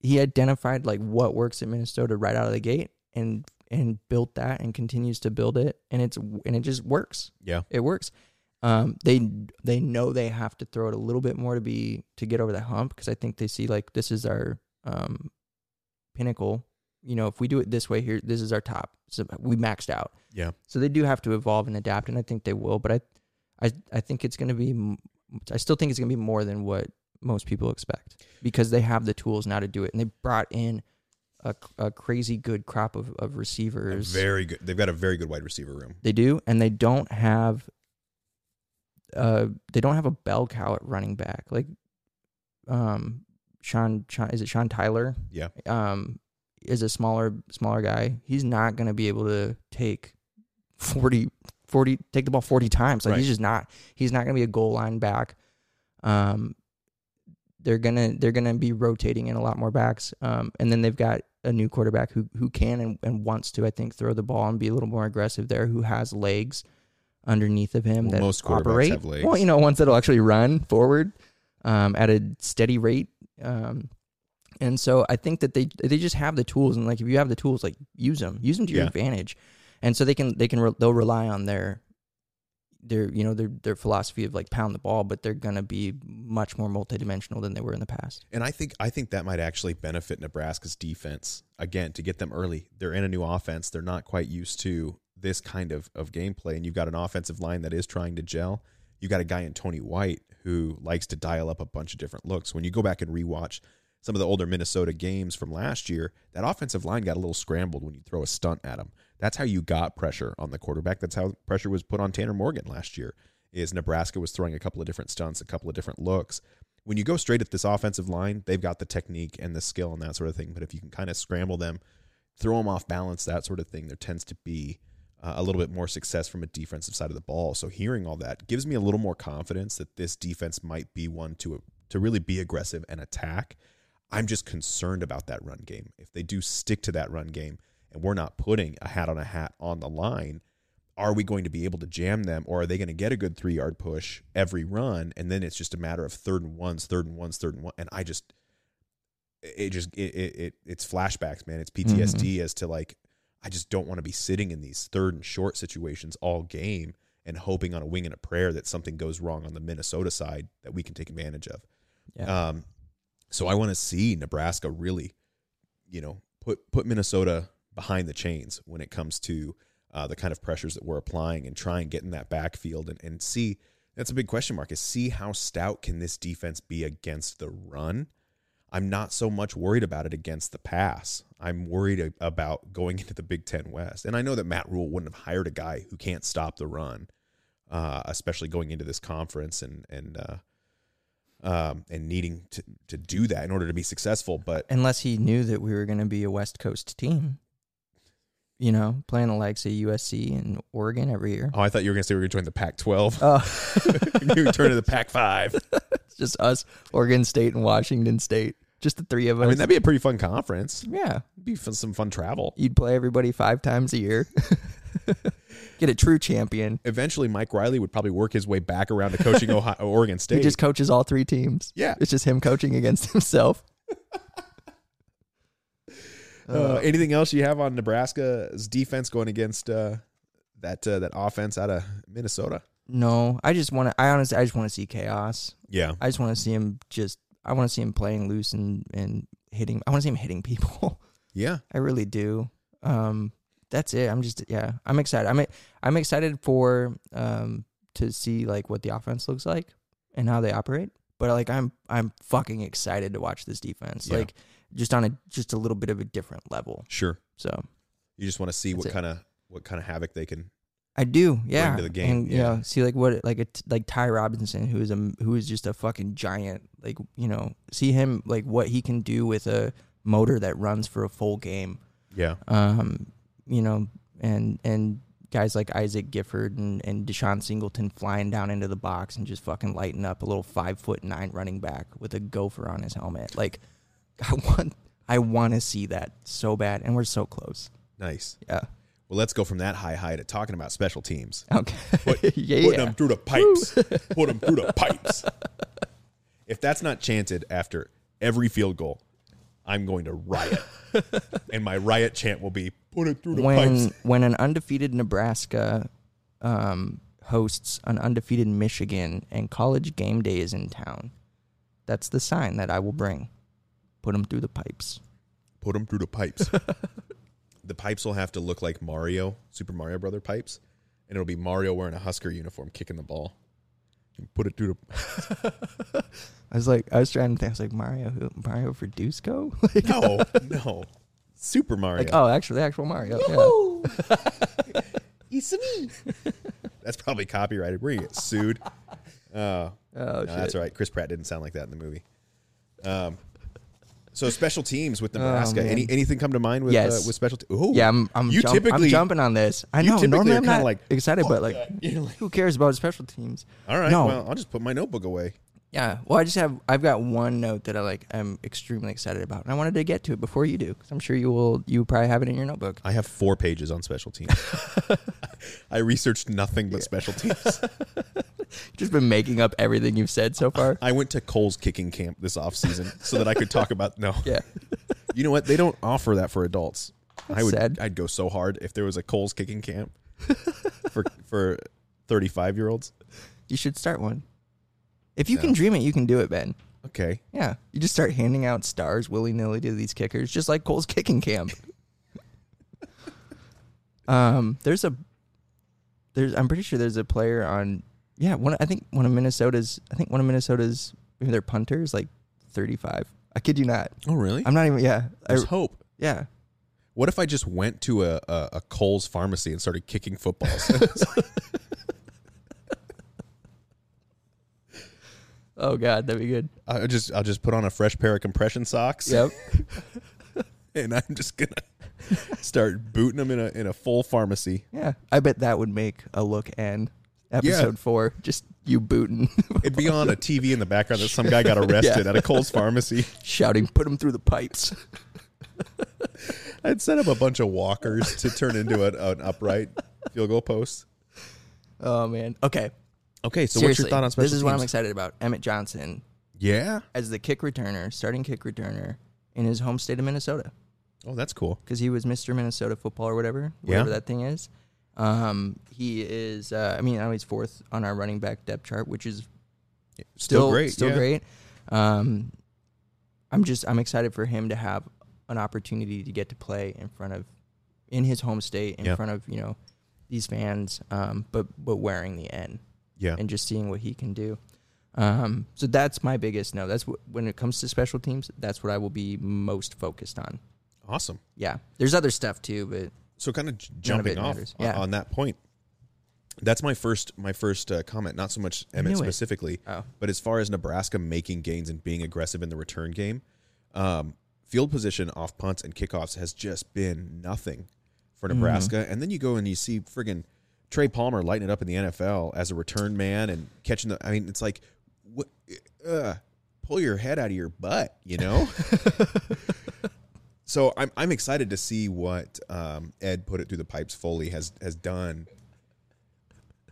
he identified like what works at Minnesota right out of the gate and and built that and continues to build it and it's and it just works. Yeah. It works. Um, they they know they have to throw it a little bit more to be to get over the hump because I think they see like this is our um pinnacle. You know, if we do it this way here, this is our top. So we maxed out. Yeah. So they do have to evolve and adapt, and I think they will. But I, I, I think it's going to be. I still think it's going to be more than what most people expect because they have the tools now to do it, and they brought in a, a crazy good crop of, of A receivers. very good. They've got a very good wide receiver room. They do, and they don't have. Uh, they don't have a bell cow at running back like, um, Sean. Sean is it Sean Tyler? Yeah. um, is a smaller smaller guy. He's not going to be able to take 40, 40 take the ball 40 times. Like Right. he's just not he's not going to be a goal line back. Um they're going to they're to be rotating in a lot more backs. Um and then they've got a new quarterback who who can and, and wants to I think throw the ball and be a little more aggressive there who has legs underneath of him Well, that most quarterbacks operate. have legs. Well, you know, ones that'll actually run forward um, at a steady rate. Um, and so I think that they they just have the tools, and like if you have the tools, like use them, use them to your Yeah. advantage, and so they can they can re- they'll rely on their their you know their their philosophy of like pound the ball, but they're gonna be much more multidimensional than they were in the past. And I think I think that might actually benefit Nebraska's defense again to get them early. They're in a new offense. They're not quite used to this kind of of gameplay, and you've got an offensive line that is trying to gel. You got a guy in Tony White who likes to dial up a bunch of different looks. When you go back and rewatch some of the older Minnesota games from last year, that offensive line got a little scrambled when you throw a stunt at them. That's how you got pressure on the quarterback. That's how pressure was put on Tanner Morgan last year. Is Nebraska was throwing a couple of different stunts, a couple of different looks. When you go straight at this offensive line, they've got the technique and the skill and that sort of thing. But if you can kind of scramble them, throw them off balance, that sort of thing, there tends to be uh, a little bit more success from a defensive side of the ball. So hearing all that gives me a little more confidence that this defense might be one to to really be aggressive and attack. I'm just concerned about that run game. If they do stick to that run game and we're not putting a hat on a hat on the line, are we going to be able to jam them or are they going to get a good three yard push every run and then it's just a matter of third and ones, third and ones, third and one. And I just it just it it, it it's flashbacks, man. It's PTSD as to like I just don't want to be sitting in these third and short situations all game and hoping on a wing and a prayer that something goes wrong on the Minnesota side that we can take advantage of. Yeah. Um, so I want to see Nebraska really, you know, put put Minnesota behind the chains when it comes to uh, the kind of pressures that we're applying and try and get in that backfield and, and see That's a big question mark. Is see how stout can this defense be against the run? I'm not so much worried about it against the pass. I'm worried about going into the Big Ten West. And I know that Matt Rhule wouldn't have hired a guy who can't stop the run, uh, especially going into this conference and and uh, um, and needing to to do that in order to be successful. But Unless he knew that we were going to be a West Coast team, you know, playing the likes of USC and Oregon every year. oh, I thought you were going to say we were going to join the Pac-12. Oh, you turn to the Pac-5. it's just us, Oregon State and Washington State, just the three of us. I mean, that'd be a pretty fun conference. yeah, It'd be fun, some fun travel. you'd play everybody five times a year. Get a true champion. Eventually, Mike Riley would probably work his way back around to coaching Ohio, Oregon State. He just coaches all three teams. Yeah. It's just him coaching against himself. Uh, anything else you have on Nebraska's defense going against uh, that uh, that offense out of Minnesota? No, I just want to. I honestly, I just want to see chaos. Yeah, I just want to see him just. I want to see him playing loose and and hitting. I want to see him hitting people. yeah, I really do. Um, that's it. I'm just yeah. I'm excited. I'm I'm excited for um to see like what the offense looks like and how they operate. But like I'm I'm fucking excited to watch this defense. Yeah. Like just on a just a little bit of a different level. sure. So You just want to see what kind of what kind of havoc they can. I do, yeah. to the game, and you yeah. know, see like what like a like Ty Robinson, who is a who is just a fucking giant. Like you know, see him like what he can do with a motor that runs for a full game. Yeah, Um, you know, and and guys like Isaac Gifford and and DeShon Singleton flying down into the box and just fucking lighting up a little five foot nine running back with a gopher on his helmet. Like, I want I want to see that so bad, and we're so close. nice. Yeah. Well, let's go from that high high to talking about special teams. Okay. Put, yeah. Putting them through the pipes. Put them through the pipes. If that's not chanted after every field goal, I'm going to riot. and my riot chant will be put it through the when pipes. when an undefeated Nebraska um, hosts an undefeated Michigan and college game day is in town, that's the sign that I will bring. Put them through the pipes. Put them through the pipes. the pipes will have to look like Mario, Super Mario Brother pipes, and it'll be Mario wearing a Husker uniform kicking the ball. And put it through the. I was like, I was trying to think. I was like, Mario, who, Mario Verduzco? like, No, no, Super Mario. like, oh, actually, actual Mario. Yeah. it's me. That's probably copyrighted. We're gonna get sued. Uh, Oh, no, shit. that's all right. Chris Pratt didn't sound like that in the movie. Um, so special teams with Nebraska. Oh. Any anything come to mind with Yes. uh, with special? Te- Ooh, Yeah, I'm I'm, you jump- typically I'm jumping on this. I know. Normally, I'm not like, excited, but like, like, who cares about special teams? all right. No. Well, I'll just put my notebook away. Yeah. Well, I just have I've got one note that I like I'm extremely excited about, and I wanted to get to it before you do because I'm sure you will. You probably have it in your notebook. I have four pages on special teams. I researched nothing but special teams. Just been making up everything you've said so far. I went to Kohl's kicking camp this off season so that I could talk about no. Yeah. You know what? They don't offer that for adults. I would sad. I'd go so hard if there was a Kohl's kicking camp for for 35 year olds. You should start one. If you can dream it, you can do it, Ben. Okay. Yeah. You just start handing out stars willy nilly to these kickers, just like Kohl's kicking camp. um, there's a there's I'm pretty sure there's a player on yeah, one I think one of Minnesota's I think one of Minnesota's maybe their punters like thirty five. I kid you not. Oh, really? I'm not even yeah. I, There's hope. yeah. What if I just went to a, a, a Cole's pharmacy and started kicking footballs? Oh god, that'd be good. I just I'll just put on a fresh pair of compression socks. Yep. And I'm just gonna start booting them in a in a full pharmacy. yeah. I bet that would make a look and episode four. Just you booting It'd be on a TV in the background that some guy got arrested Yeah. at a Cole's pharmacy. shouting, put him through the pipes. I'd set up a bunch of walkers to turn into an, an upright field goal post. Oh man. Okay. Okay, so Seriously, what's your thought on special This is what I'm teams? excited about. Emmett Johnson Yeah. as the kick returner, starting kick returner in his home state of Minnesota, Oh, that's cool. because he was Mr. Minnesota football or whatever, Yeah. whatever that thing is. Um, he is. Uh, I mean, I know he's fourth on our running back depth chart, which is Still, great. still yeah. great. Um, I'm just I'm excited for him to have an opportunity to get to play in front of in his home state in Yeah. front of you know these fans, um, but but wearing the N. Yeah. and just seeing what he can do. Um, so that's my biggest no. That's what, when it comes to special teams. That's what I will be most focused on. Awesome. Yeah, there's other stuff too, but So kind of of jumping it off on- Yeah. on that point. That's my first my first uh, comment. Not so much Emmett specifically, Oh. but as far as Nebraska making gains and being aggressive in the return game, um, field position off punts and kickoffs has just been nothing for Mm-hmm. Nebraska. And then you go and you see friggin' Trey Palmer lighting it up in the NFL as a return man and catching the. I mean, it's like, what? Uh, pull your head out of your butt, you know. so I'm I'm excited to see what um, Ed put it through the pipes. Foley has has done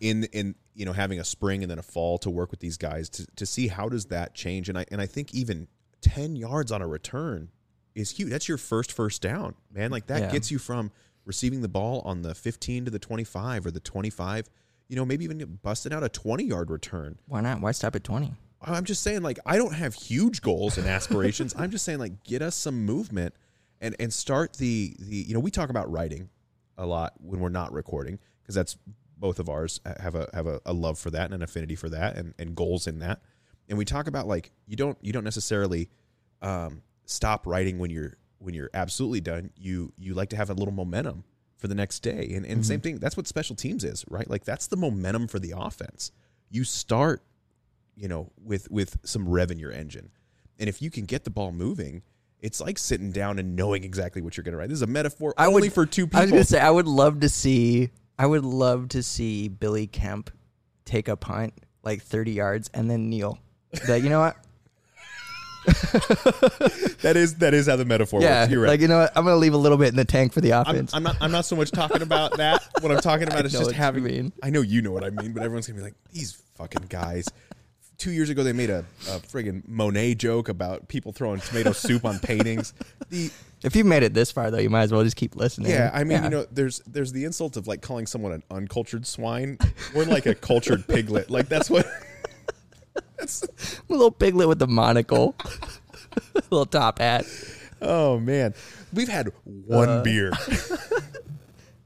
in in you know having a spring and then a fall to work with these guys to to see how does that change. And I and I think even ten yards on a return is huge. That's your first first down, man. Like that Yeah. gets you from receiving the ball on the 15 to the 25 or the 25. You know, maybe even busting out a 20 yard return. why not? Why stop at twenty? I'm just saying, like, I don't have huge goals and aspirations. I'm just saying, like, get us some movement and and start the the you know we talk about writing a lot when we're not recording because that's both of ours have a have a, a love for that and an affinity for that and, and goals in that and we talk about like you don't you don't necessarily um, stop writing when you're when you're absolutely done you you like to have a little momentum for the next day and and same mm-hmm. thing that's what special teams is right like that's the momentum for the offense you start you know with with some rev in your engine and if you can get the ball moving it's like sitting down and knowing exactly what you're going to write this is a metaphor I only would- for two people. I was people gonna say I would love to see. I would love to see Billy Kemp take a punt like 30 yards and then kneel. That you know what? that is that is how the metaphor yeah, works you're right like you know what? I'm gonna leave a little bit in the tank for the I'm, offense. I'm not. I'm not so much talking about that. What I'm talking about is know just what you having. mean. I know you know what I mean, but everyone's gonna be like, these fucking guys. Two years ago, they made a, a friggin' Monet joke about people throwing tomato soup on paintings. The if you've made it this far, though, you might as well just keep listening. yeah, I mean, you know, there's there's the insult of like calling someone an uncultured swine. We're like a cultured piglet. Like that's what. That's a little piglet with the monocle, little top hat. oh man, we've had one Uh, beer.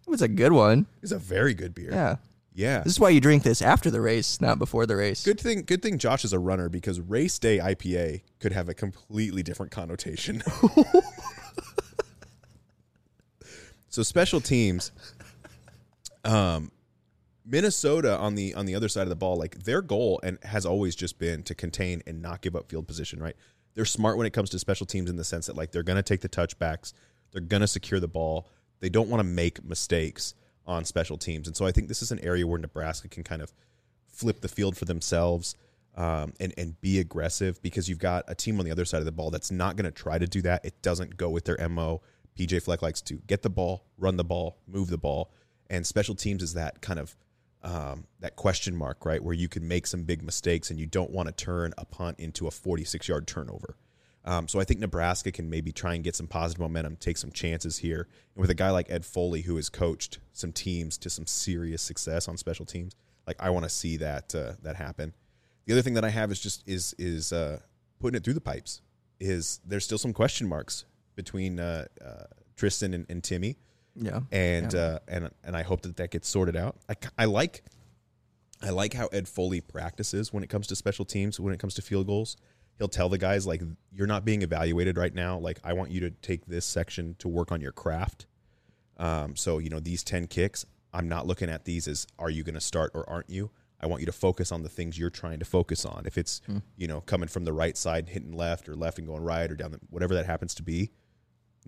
It was a good one. It's a very good beer. Yeah, yeah. this is why you drink this after the race, not before the race. Good thing, good thing Josh is a runner because race day IPA could have a completely different connotation. so special teams, um, Minnesota on the on the other side of the ball, like their goal and has always just been to contain and not give up field position. Right? They're smart when it comes to special teams in the sense that like they're going to take the touchbacks, they're going to secure the ball, they don't want to make mistakes on special teams, and so I think this is an area where Nebraska can kind of flip the field for themselves um, and and be aggressive because you've got a team on the other side of the ball that's not going to try to do that. It doesn't go with their mo. PJ Fleck likes to get the ball, run the ball, move the ball, and special teams is that kind of um, that question mark, right, where you can make some big mistakes and you don't want to turn a punt into a 46 yard turnover. Um, so I think Nebraska can maybe try and get some positive momentum, take some chances here. And with a guy like Ed Foley, who has coached some teams to some serious success on special teams, like I want to see that uh, that happen. The other thing that I have is just is is uh, putting it through the pipes. Is there's still some question marks between uh, uh, Tristan and, and Timmy, Yeah, and Yeah. uh, and and I hope that that gets sorted out. I, I like I like how Ed Foley practices when it comes to special teams, when it comes to field goals. He'll tell the guys like you're not being evaluated right now. Like I want you to take this section to work on your craft. Um, so you know these ten kicks, I'm not looking at these as are you going to start or aren't you. I want you to focus on the things you're trying to focus on. If it's you know coming from the right side, hitting left, or left and going right, or down the, whatever that happens to be,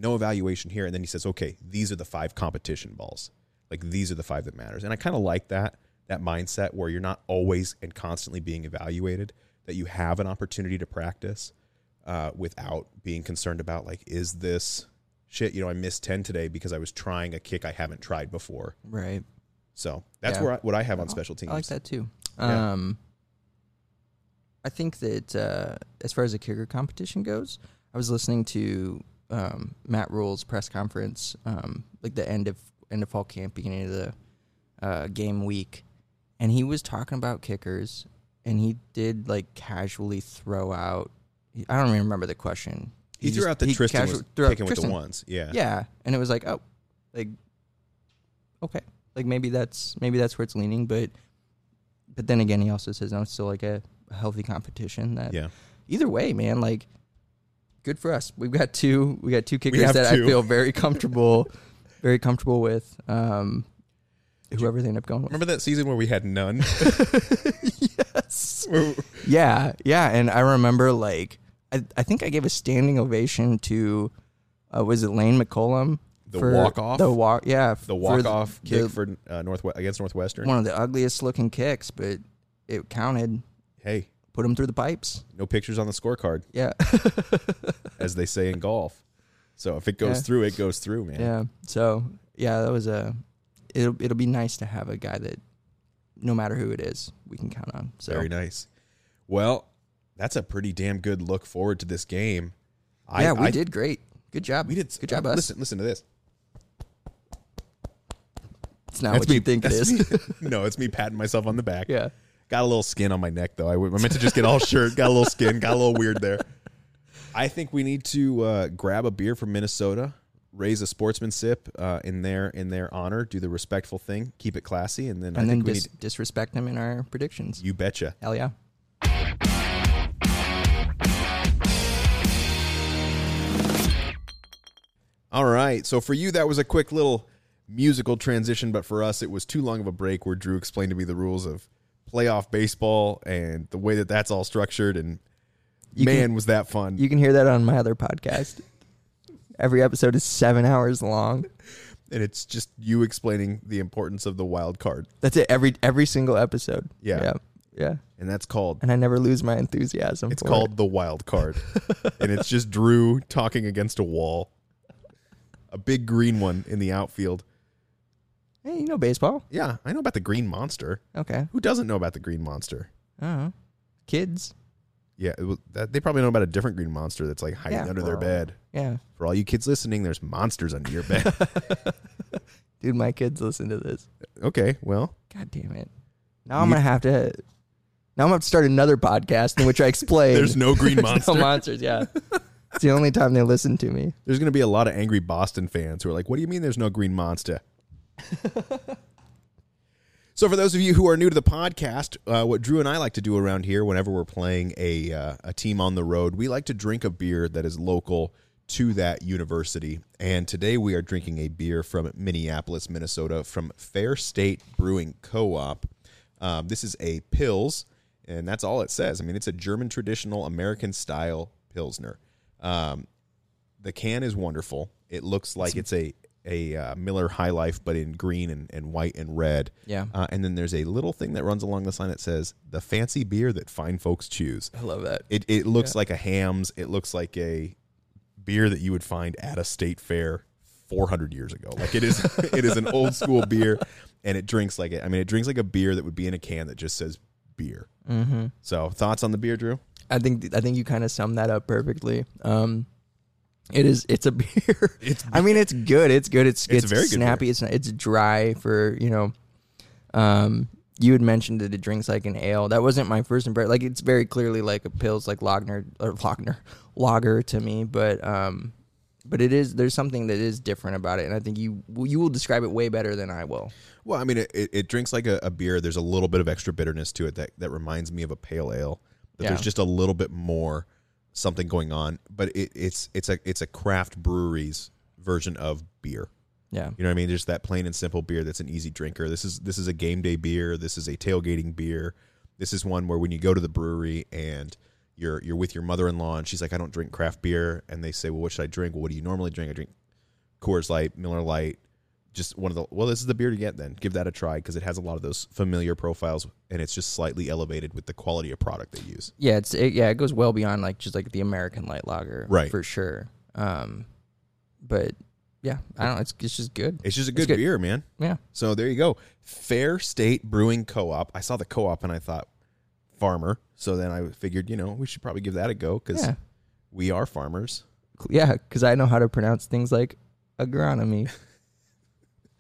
no evaluation here. And then he says, okay, these are the five competition balls. Like these are the five that matters. And I kind of like that that mindset where you're not always and constantly being evaluated. That you have an opportunity to practice uh, without being concerned about like, is this shit? You know, I missed ten today because I was trying a kick I haven't tried before. right. So that's Yeah. where I, what I have on special teams. I like that too. Yeah. Um, I think that uh, as far as the kicker competition goes, I was listening to um, Matt Rhule's press conference, um, like the end of end of fall camp, beginning of the uh, game week, and he was talking about kickers, and he did like casually throw out. I don't even remember the question. He, threw just- out the he Tristan casual- was out with the ones. Yeah. Yeah, and it was like, oh, like, okay, like maybe that's maybe that's where it's leaning, but but then again, he also says no, it's still like a healthy competition. That Yeah. either way, man, like good for us. We've got two. We got two kickers that two. I feel very comfortable, very comfortable with. Um, whoever they end up going with. Remember that season where we had none? yes. Yeah, yeah, and I remember like I, I think I gave a standing ovation to uh, was it Lane McCallum The walk-off? the walk yeah the walk off the- kick for uh, Northwest against Northwestern. one of the ugliest looking kicks, but it counted. Hey, Put them through the pipes. no pictures on the scorecard, Yeah, as they say in golf. So if it goes Yeah. through, it goes through, man. yeah. So yeah, that was a. It'll it'll be nice to have a guy that, no matter who it is, we can count on. So Very nice. Well, that's a pretty damn good look forward to this game. I, yeah, we I- did great. Good job. We did Good job, uh, us. Listen, listen to this. it's not That's what me. you think it is. no, it's me patting myself on the back. yeah. Got a little skin on my neck though. I, w- I meant to just get all shirt. Got a little skin. Got a little weird there. I think we need to uh, grab a beer from Minnesota, raise a sportsman sip uh, in their in their honor, do the respectful thing, keep it classy, and then I and then think we dis- need. disrespect them in our predictions. You betcha. Hell yeah. All right. So for you, that was a quick little musical transition, but for us, it was too long of a break where Drew explained to me the rules of playoff baseball and the way that that's all structured. And You man, can- was that fun! You can hear that on my other podcast. Every episode is seven hours long. and it's just you explaining the importance of the wild card, That's it. Every every single episode. Yeah. Yeah. Yeah. and that's called And I never lose my enthusiasm. It's called it. the wild card, and it's just Drew talking against a wall, a big green one in the outfield. Hey, you know baseball? Yeah, I know about the green monster. Okay. Who doesn't know about the green monster? Don't. Kids. Yeah, it was, that, they probably know about a different green monster that's like hiding Yeah. under their bed. Yeah. For all you kids listening, there's monsters under your bed. Dude, my kids listen to this. okay, well, God damn it. Now I'm You- gonna have to now I'm gonna have to start another podcast in which I explain there's no green There's monster. no monsters, yeah. It's the only time they listen to me. there's going to be a lot of angry Boston fans who are like, "What do you mean there's no green monster?" so, for those of you who are new to the podcast, uh, what Drew and I like to do around here, whenever we're playing a uh, a team on the road, we like to drink a beer that is local to that university. And today we are drinking a beer from Minneapolis, Minnesota, from Fair State Brewing Co-op. Um, this is a Pils, and that's all it says. I mean, it's a German traditional American style Pilsner. Um, the can is wonderful. It looks like it's a a uh, Miller High Life, but in green and, and white and red. Yeah. Uh, and then there's a little thing that runs along the sign that says "the fancy beer that fine folks choose." I love that. It it looks like a Hamm's. It looks like a beer that you would find at a state fair 400 years ago. Like it is it is an old school beer, and it drinks like it. I mean, it drinks like a beer that would be in a can that just says beer. Mm-hmm. So, thoughts on the beer, Drew? I think I think you kind of summed that up perfectly. Um, it is it's a beer. It's I mean, it's good. It's good. It's It's it's, very good snappy. It's it's dry for you know. Um, you had mentioned that it drinks like an ale. That wasn't my first impression. Like it's very clearly like a pills, like Lagner or Lagner lager to me. But um, but it is there's something that is different about it, and I think you you will describe it way better than I will. Well, I mean, it, it, it drinks like a, a beer. There's a little bit of extra bitterness to it that, that reminds me of a pale ale. But Yeah. there's just a little bit more something going on. But it, it's it's a it's a craft brewery's version of beer. Yeah, You know what I mean? There's that plain and simple beer that's an easy drinker. This is this is a game day beer. This is a tailgating beer. This is one where when you go to the brewery and you're you're with your mother in law and she's like, I don't drink craft beer, and they say, Well, what should I drink? Well, what do you normally drink? I drink Coors Light, Miller Light. Just one of the well, this is the beer to get. Then give that a try because it has a lot of those familiar profiles, and it's just slightly elevated with the quality of product they use. yeah, it's it, yeah, it goes well beyond like just like the American light lager, Right. For sure. Um, but yeah, I don't. It's it's just good. It's just a good, good. beer, man. Yeah. So there you go. Fair State Brewing Co-op. I saw the co-op and I thought farmer. So then I figured, you know, we should probably give that a go because Yeah. we are farmers. Yeah, because I know how to pronounce things like agronomy,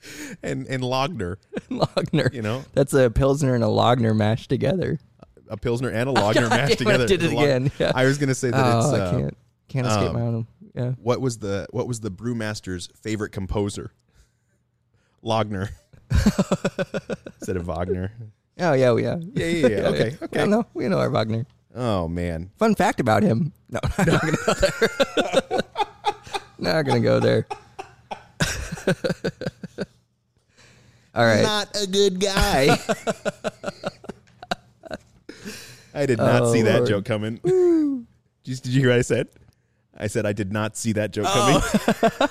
And and Logner, Lagner. you know, That's a Pilsner and a Lagner mashed together. a Pilsner and a Logner mashed it, I together. did it again. Yeah. I was gonna say that oh, it's I uh, can't can't escape um, my own. Yeah. what was the what was the brewmaster's favorite composer? Logner instead of Wagner. Oh yeah, yeah, Yeah, yeah, yeah. Okay, okay. We know, we know our Wagner. Oh man, Fun fact about him. No, I'm not gonna go there. not gonna go there. All right. not a good guy. I did not Oh, see that Lord. joke coming. Did you, did you hear what I said? I said I did not see that joke Oh. coming.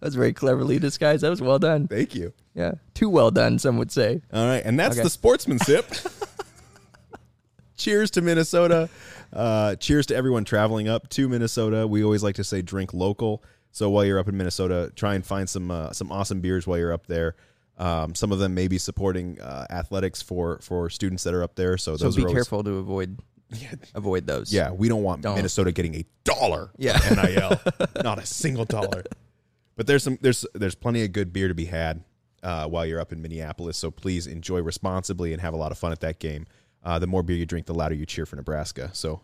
was very cleverly disguised. That was well done. Thank you. Yeah, too well done. Some would say. All right, and that's Okay. the sportsmanship. Cheers to Minnesota. Uh, cheers to everyone traveling up to Minnesota. We always like to say drink local. So while you're up in Minnesota, try and find some uh, some awesome beers while you're up there. Um, some of them may be supporting uh, athletics for for students that are up there. So So those be are always, careful to avoid avoid those. Yeah, we don't want Don't. Minnesota getting a dollar. Yeah. nil, not a single dollar. But there's some there's there's plenty of good beer to be had uh, while you're up in Minneapolis. So please enjoy responsibly and have a lot of fun at that game. Uh, the more beer you drink, the louder you cheer for Nebraska. So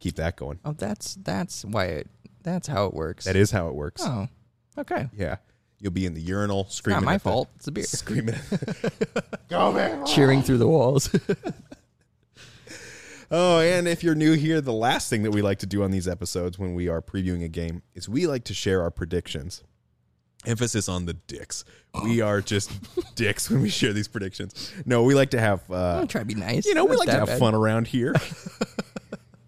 keep that going. Oh, that's that's why it. That's how it works. That is how it works. Oh, okay. Yeah, you'll be in the urinal screaming. Not my at the- fault. It's the beer. Screaming. Go man. Cheering through the walls. Oh, and if you're new here, the last thing that we like to do on these episodes when we are previewing a game is we like to share our predictions. Emphasis on the dicks. We are just dicks when we share these predictions. No, we like to have, uh, I'm trying to be nice. you know, we Not like to that have bad. fun around here.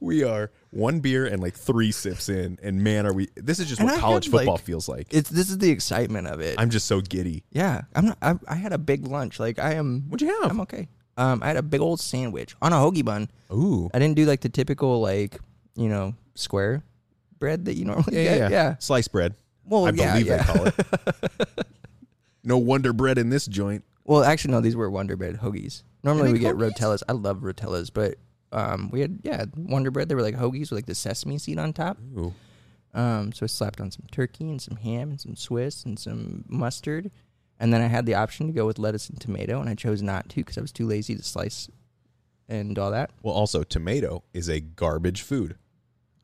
we are one beer and like three sips in, and man, are we! This is just And what I college had, football like- feels like. It's this is the excitement of it. I'm just so giddy. yeah, I'm not. I, I had a big lunch. Like I am. What'd you have? I'm okay. Um, I had a big old sandwich on a hoagie bun. Ooh, I didn't do like the typical like you know square bread that you normally yeah, yeah, get. yeah. Sliced bread. Well, I yeah, believe yeah. they call it. no wonder bread in this joint. Well, actually, no. These were Wonder Bread hoagies. Normally, They we make get hoagies? rotellas. I love rotellas, but um, we had yeah Wonder Bread. They were like hoagies with like the sesame seed on top. Ooh. Um, so I slapped on some turkey and some ham and some Swiss and some mustard, and then I had the option to go with lettuce and tomato, and I chose not to because I was too lazy to slice and all that. Well, also tomato is a garbage food.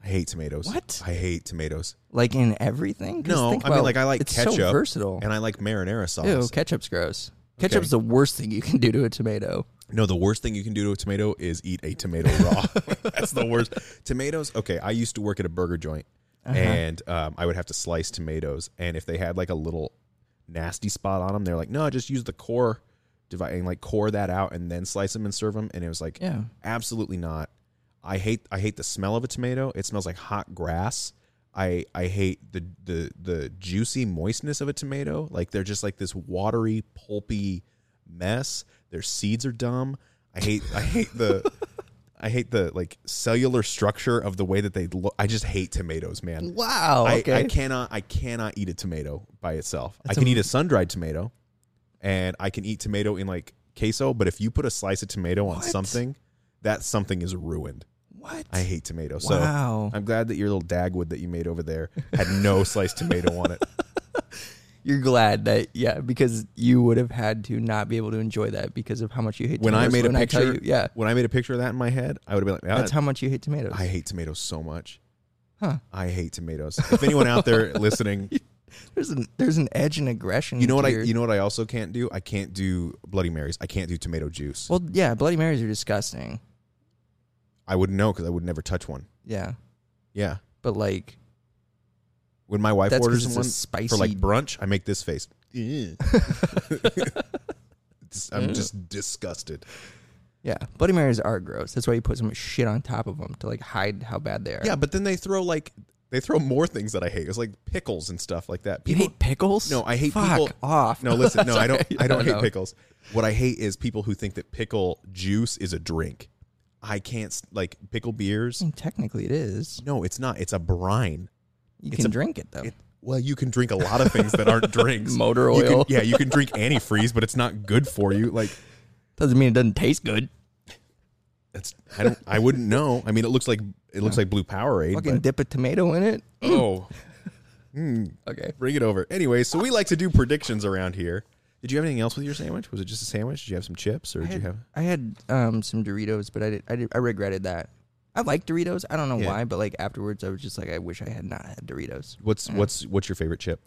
I hate tomatoes. What? I hate tomatoes. Like in everything? No, think I mean like I like it's ketchup so versatile. and I like marinara sauce. Ew, ketchup's gross. Ketchup's the worst thing you can do to a tomato. No, the worst thing you can do to a tomato is eat a tomato raw. That's the worst. Tomatoes. Okay, I used to work at a burger joint, Uh-huh. and um, I would have to slice tomatoes, and if they had like a little nasty spot on them, they're like, no, just use the core, divide and like core that out, and then slice them and serve them. And it was like, Yeah. absolutely not. I hate I hate the smell of a tomato. It smells like hot grass. I I hate the the the juicy moistness of a tomato. Like they're just like this watery, pulpy mess. Their seeds are dumb. I hate I hate the I hate the like cellular structure of the way that they look. I just hate tomatoes, man. Wow. I, Okay. I cannot I cannot eat a tomato by itself. I can a- eat a sun dried tomato, and I can eat tomato in like queso. But if you put a slice of tomato on What? something, that something is ruined. What? I hate tomato. So I'm glad that your little dagwood that you made over there had no sliced tomato on it. You're glad that yeah, because you would have had to not be able to enjoy that because of how much you hate When I made a When picture, you, yeah, when I made a picture of that in my head, I would have been like, that's "Ah, how much you hate tomatoes. I hate tomatoes so much. Huh. I hate tomatoes. If anyone out there listening, There's an there's an edge and aggression. you know what I you know what I also can't do? I can't do Bloody Marys. I can't do tomato juice. Well, yeah, Bloody Marys are disgusting. I wouldn't know because I would never touch one. Yeah, Yeah. but like When my wife That's 'cause orders it's a one spicy- for like brunch, I make this face. It's- I'm mm. just disgusted. yeah, Bloody Marys are gross. That's why you put some shit on top of them to like hide how bad they are. Yeah, but then they throw like they throw more things that I hate. It's like pickles and stuff like that. you People, hate pickles? No, I hate Fuck people off. No, listen, no, I don't. I don't hate pickles. What I hate is people who think that pickle juice is a drink. I can't like pickle beers. Technically, it is. No, it's not. It's a brine. You It's can a- drink it though. It, well, you can drink a lot of things that aren't drinks. Motor You can- oil. yeah, you can drink antifreeze, but it's not good for you. Like Doesn't mean it doesn't taste good. that's I don't. I wouldn't know. I mean, it looks like it looks like blue Powerade. Fucking But, dip a tomato in it. oh, Hmm, Okay. bring it over. Anyway, so we like to do predictions around here. Did you have anything else with your sandwich? Was it just a sandwich? Did you have some chips, or I did you had, have? I had um, some Doritos, but I did, I did I regretted that. I like Doritos. I don't know Yeah. why, but like afterwards, I was just like, I wish I had not had Doritos. What's Yeah. what's what's your favorite chip?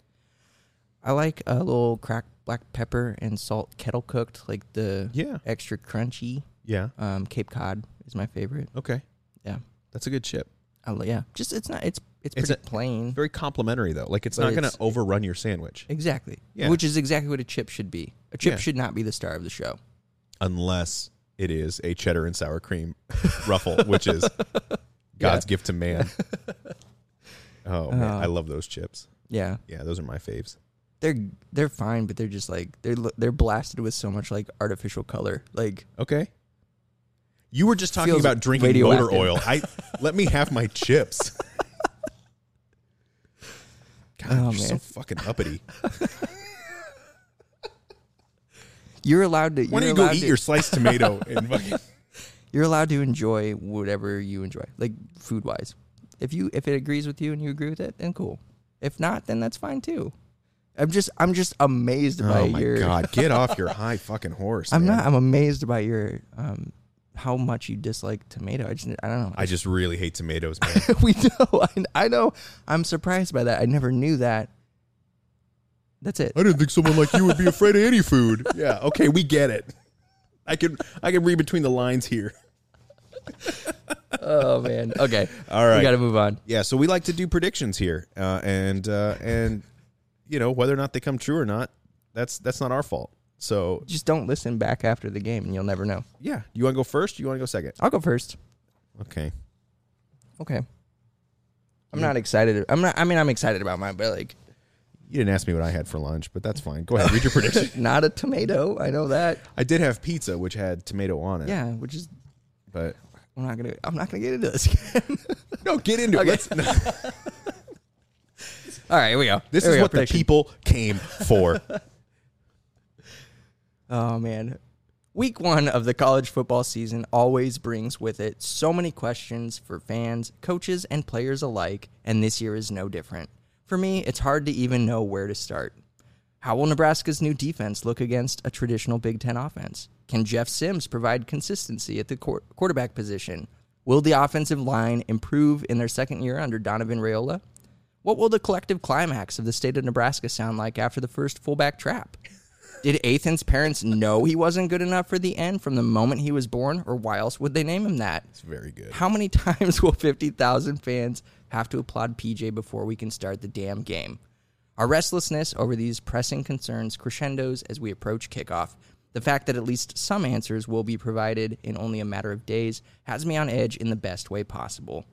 I like a little cracked black pepper and salt kettle cooked, like the Yeah. extra crunchy. Yeah. Um, Cape Cod is my favorite. Okay. Yeah, That's a good chip. Yeah. Just it's not it's it's pretty a- plain. Very complimentary though. Like it's But not going to overrun your sandwich exactly. Yeah. Which is exactly what a chip should be. A chip Yeah. should not be the star of the show. unless it is a cheddar and sour cream ruffle, which is God's gift to man. Oh man. I um, love those chips. Yeah, Yeah, those are my faves. they're they're fine, but they're just like they're they're blasted with so much like artificial color. Like Okay. You were just talking Feels about drinking motor oil. I let me have my chips. God, Oh, you're so fucking uppity. you're allowed to. Why don't you're go eat to- your sliced tomato and fucking You're allowed to enjoy whatever you enjoy, like food wise. If you if it agrees with you and you agree with it, then cool. If not, then that's fine too. I'm just I'm just amazed by Oh my your. god, get off your high fucking horse. I'm man. not. I'm amazed by your um how much you dislike tomato. I just I don't know. I just really hate tomatoes, man. we know. I, I know. I'm surprised by that. I never knew that. That's it. I didn't think someone like you would be afraid of any food. Yeah, okay, we get it. I can I can read between the lines here. Oh man. Okay. All right. We got to move on. Yeah, so we like to do predictions here, uh, and uh, and you know whether or not they come true or not, that's that's not our fault. So Just don't listen back after the game, and you'll never know. yeah, you want to go first? You want to go second? I'll go first. Okay. Okay. I'm not excited. I'm not. I mean, I'm excited about mine, but like, You didn't ask me what I had for lunch, but that's fine. Go ahead, read your prediction. not a tomato. I know that. I did have pizza, which had tomato on it. Yeah, which is but I'm not gonna. I'm not gonna get into this again. no, get into Okay. it. Let's- All right, here we go. this is go, what the people came for. Oh man. Week one of the college football season always brings with it so many questions for fans, coaches, and players alike, and this year is no different. For me, it's hard to even know where to start. How will Nebraska's new defense look against a traditional Big Ten offense? Can Jeff Sims provide consistency at the quar- quarterback position? Will the offensive line improve in their second year under Donovan Raiola? What will the collective climax of the state of Nebraska sound like after the first fullback trap? Did Athan's parents know he wasn't good enough for the end from the moment he was born, or why else would they name him that? It's very good. How many times will 50,000 fans have to applaud PJ before we can start the damn game? Our restlessness over these pressing concerns crescendos as we approach kickoff. The fact that at least some answers will be provided in only a matter of days has me on edge in the best way possible.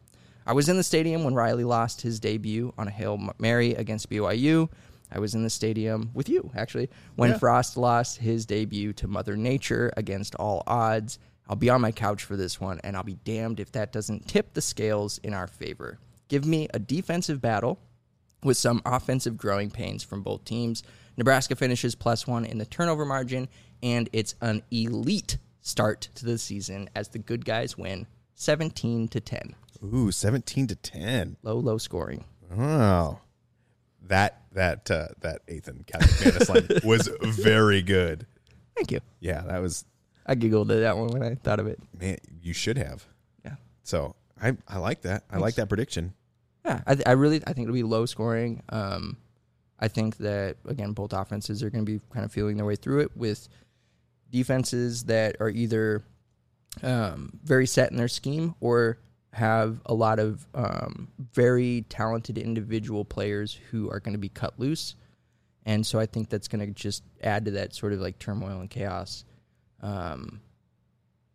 I was in the stadium when Riley lost his debut on a Hail Mary against BYU. I was in the stadium with you, actually, when Frost lost his debut to Mother Nature against all odds. I'll be on my couch for this one, and I'll be damned if that doesn't tip the scales in our favor. Give me a defensive battle with some offensive growing pains from both teams. Nebraska finishes plus one in the turnover margin, and it's an elite start to the season as the good guys win 17 to 10. Ooh, 17 to 10. Low, low scoring. Wow. That that uh, that Ethan Catholic was very good. Thank you. Yeah, that was I giggled at that one when I thought of it. man, you should have. Yeah. So I I like that. I like that prediction. Yeah, I, th- I really I think it'll be low scoring. Um, I think that again both offenses are going to be kind of feeling their way through it with defenses that are either um, very set in their scheme or have a lot of um, very talented individual players who are going to be cut loose, and so I think that's going to just add to that sort of like turmoil and chaos. Um,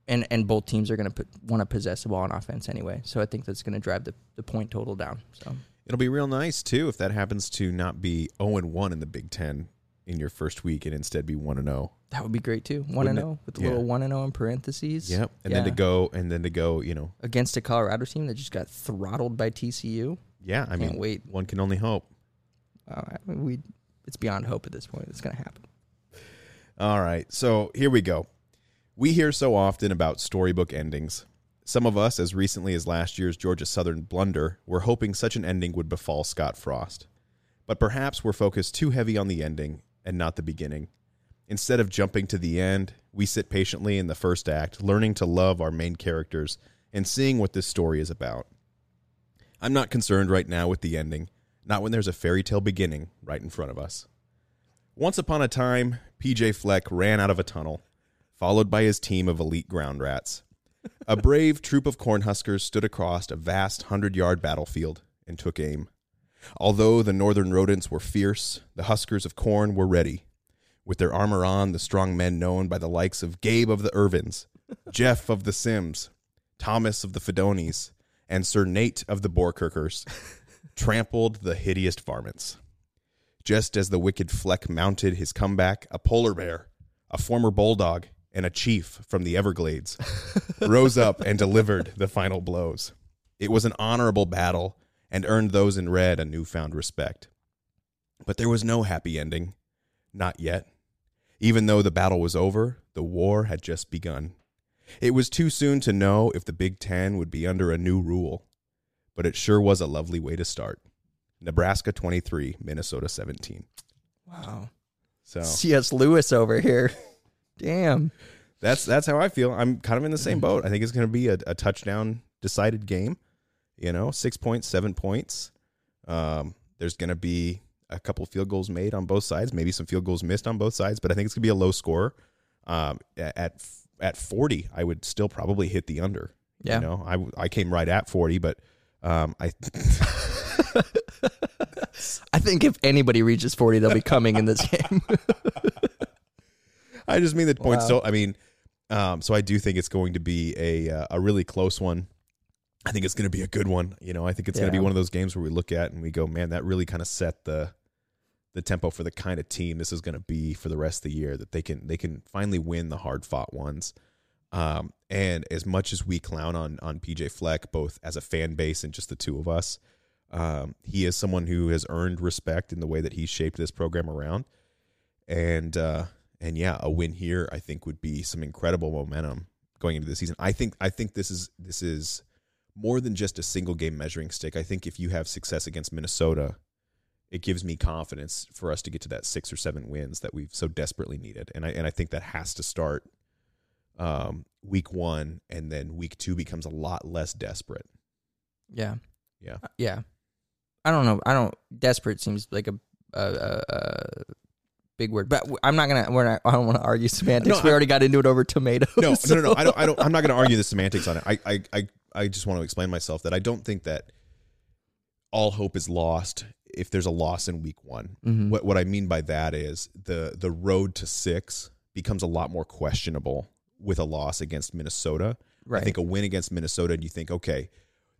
and and both teams are going to want to possess the ball on offense anyway. So I think that's going to drive the, the point total down. So It'll be real nice too if that happens to not be 0 and 1 in the Big 10 in your first week and instead be 1 and 0. that would be great too. One Wouldn't and zero with a Yeah. little one and zero in parentheses. Yep. And then to go and then to go, you know. against a Colorado team that just got throttled by TCU. Yeah, I Can't mean, wait. one can only hope. Uh, I mean, we it's beyond hope at this point. It's going to happen. All right. So here we go. We hear so often about storybook endings. Some of us, as recently as last year's Georgia Southern blunder, were hoping such an ending would befall Scott Frost. But perhaps we're focused too heavy on the ending and not the beginning. Instead of jumping to the end, we sit patiently in the first act, learning to love our main characters and seeing what this story is about. I'm not concerned right now with the ending, not when there's a fairy tale beginning right in front of us. Once upon a time, PJ Fleck ran out of a tunnel, followed by his team of elite ground rats. A brave troop of Cornhuskers stood across a vast hundred yard battlefield and took aim. Although the northern rodents were fierce, the Huskers of Corn were ready. With their armor on, the strong men known by the likes of Gabe of the Ervins, Jeff of the Sims, Thomas of the Fidones, and Sir Nate of the Boerkirchers trampled the hideous varmints. Just as the wicked Fleck mounted his comeback, a polar bear, a former bulldog, and a chief from the Everglades rose up and delivered the final blows. It was an honorable battle and earned those in red a newfound respect. But there was no happy ending. Not yet. Even though the battle was over, the war had just begun. It was too soon to know if the Big Ten would be under a new Rhule, but it sure was a lovely way to start. Nebraska 23, Minnesota 17. Wow. So C.S. Lewis over here. Damn. that's that's how I feel. I'm kind of in the same boat. I think it's going to be a, a touchdown decided game. You know, six points, seven points. Um, there's going to be a couple field goals made on both sides, maybe some field goals missed on both sides, but I think it's going to be a low score. Um, at at 40, I would still probably hit the under. Yeah. You know, I I came right at 40, but um, I I think if anybody reaches 40, they'll be coming in this game. I just mean the points. Wow. So I mean, um, so I do think it's going to be a uh, a really close one. I think it's going to be a good one. You know, I think it's going to be one of those games where we look at and we go, man, that really kind of set the the tempo for the kind of team this is going to be for the rest of the year. That they can they can finally win the hard fought ones. Um, and as much as we clown on on PJ Fleck, both as a fan base and just the two of us, um, he is someone who has earned respect in the way that he's shaped this program around. And uh, and yeah, a win here I think would be some incredible momentum going into the season. I think I think this is this is more than just a single game measuring stick. I think if you have success against Minnesota, it gives me confidence for us to get to that six or seven wins that we've so desperately needed. And I and I think that has to start um, week one, and then week two becomes a lot less desperate. yeah. Yeah. Uh, Yeah. I don't know. I don't. Desperate seems like a a, a, a big word, but I'm not gonna. We're not. I don't want to argue semantics. No, we I- already got into it over tomatoes. No, no, no, no. I don't. I don't. I'm not going to argue the semantics on it. I, I, I, I just want to explain myself that I don't think that all hope is lost if there's a loss in week one. Mhm. What what I mean by that is the the road to six becomes a lot more questionable with a loss against Minnesota. Right. I think a win against Minnesota, and you think, okay,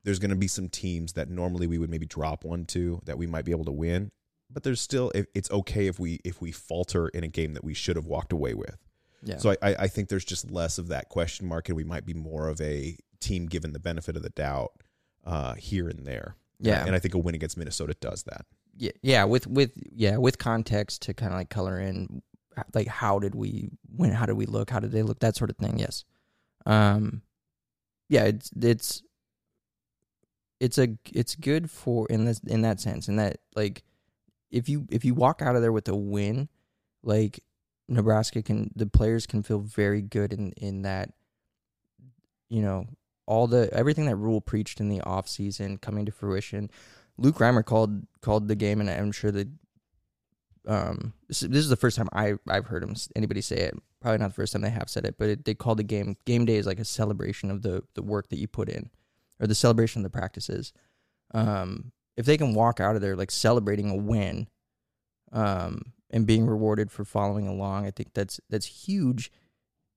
there's going to be some teams that normally we would maybe drop one to that we might be able to win, but there's still it's okay if we if we falter in a game that we should have walked away with. Yeah. So I I think there's just less of that question mark, and we might be more of a team given the benefit of the doubt uh, here and there. Yeah. and I think a win against Minnesota does that. yeah, yeah, with with yeah, with context to kind of like color in, like how did we when how did we look, how did they look, that sort of thing. Yes, um, yeah, it's it's it's a it's good for in this in that sense, in that like if you if you walk out of there with a win, like Nebraska can the players can feel very good in in that, you know. All the everything that Rhule preached in the off season coming to fruition, Luke Reimer called called the game, and I'm sure that um this, this is the first time I I've heard him anybody say it. Probably not the first time they have said it, but it, they called the game game day is like a celebration of the the work that you put in, or the celebration of the practices. Um, if they can walk out of there like celebrating a win, um, and being rewarded for following along, I think that's that's huge,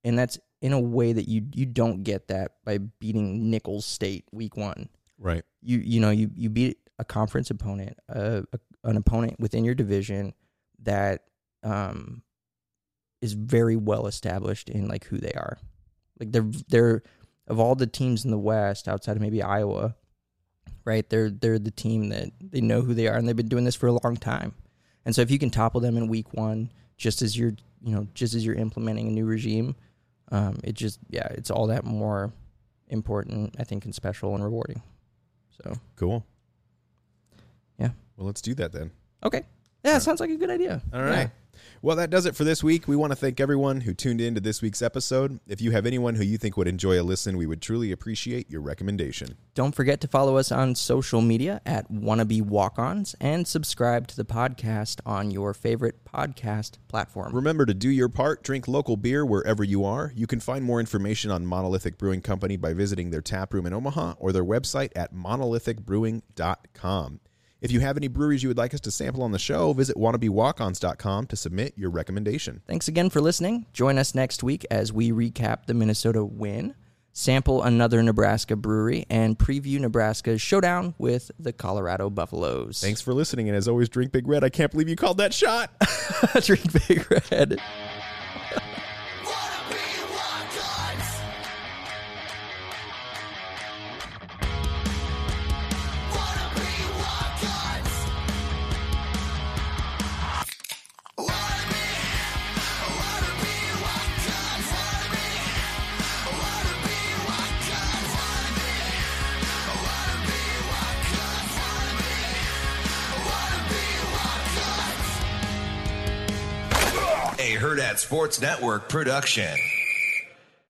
and that's in a way that you you don't get that by beating Nicholls State week one Right. you you know you you beat a conference opponent, uh, a, an opponent within your division that um is very well established in like who they are. Like they're they're of all the teams in the West outside of maybe Iowa, right? They're they're the team that they know who they are and they've been doing this for a long time. And so if you can topple them in week 1 just as you're, you know, just as you're implementing a new regime, um it just yeah, it's all that more important I think and special and rewarding. So Cool. Yeah. Well, let's do that then. Okay. Yeah, sounds like a good idea. All right. Well, that does it for this week. We want to thank everyone who tuned in to this week's episode. If you have anyone who you think would enjoy a listen, we would truly appreciate your recommendation. Don't forget to follow us on social media at Wannabe Walk Ons and subscribe to the podcast on your favorite podcast platform. Remember to do your part, drink local beer wherever you are. You can find more information on Monolithic Brewing Company by visiting their tap room in Omaha or their website at monolithicbrewing.com. If you have any breweries you would like us to sample on the show, visit wannabewalkons.com to submit your recommendation. Thanks again for listening. Join us next week as we recap the Minnesota win, sample another Nebraska brewery, and preview Nebraska's showdown with the Colorado Buffaloes. Thanks for listening, and as always, drink Big Red. I can't believe you called that shot. Drink Big Red. Hurrdat Sports Network production.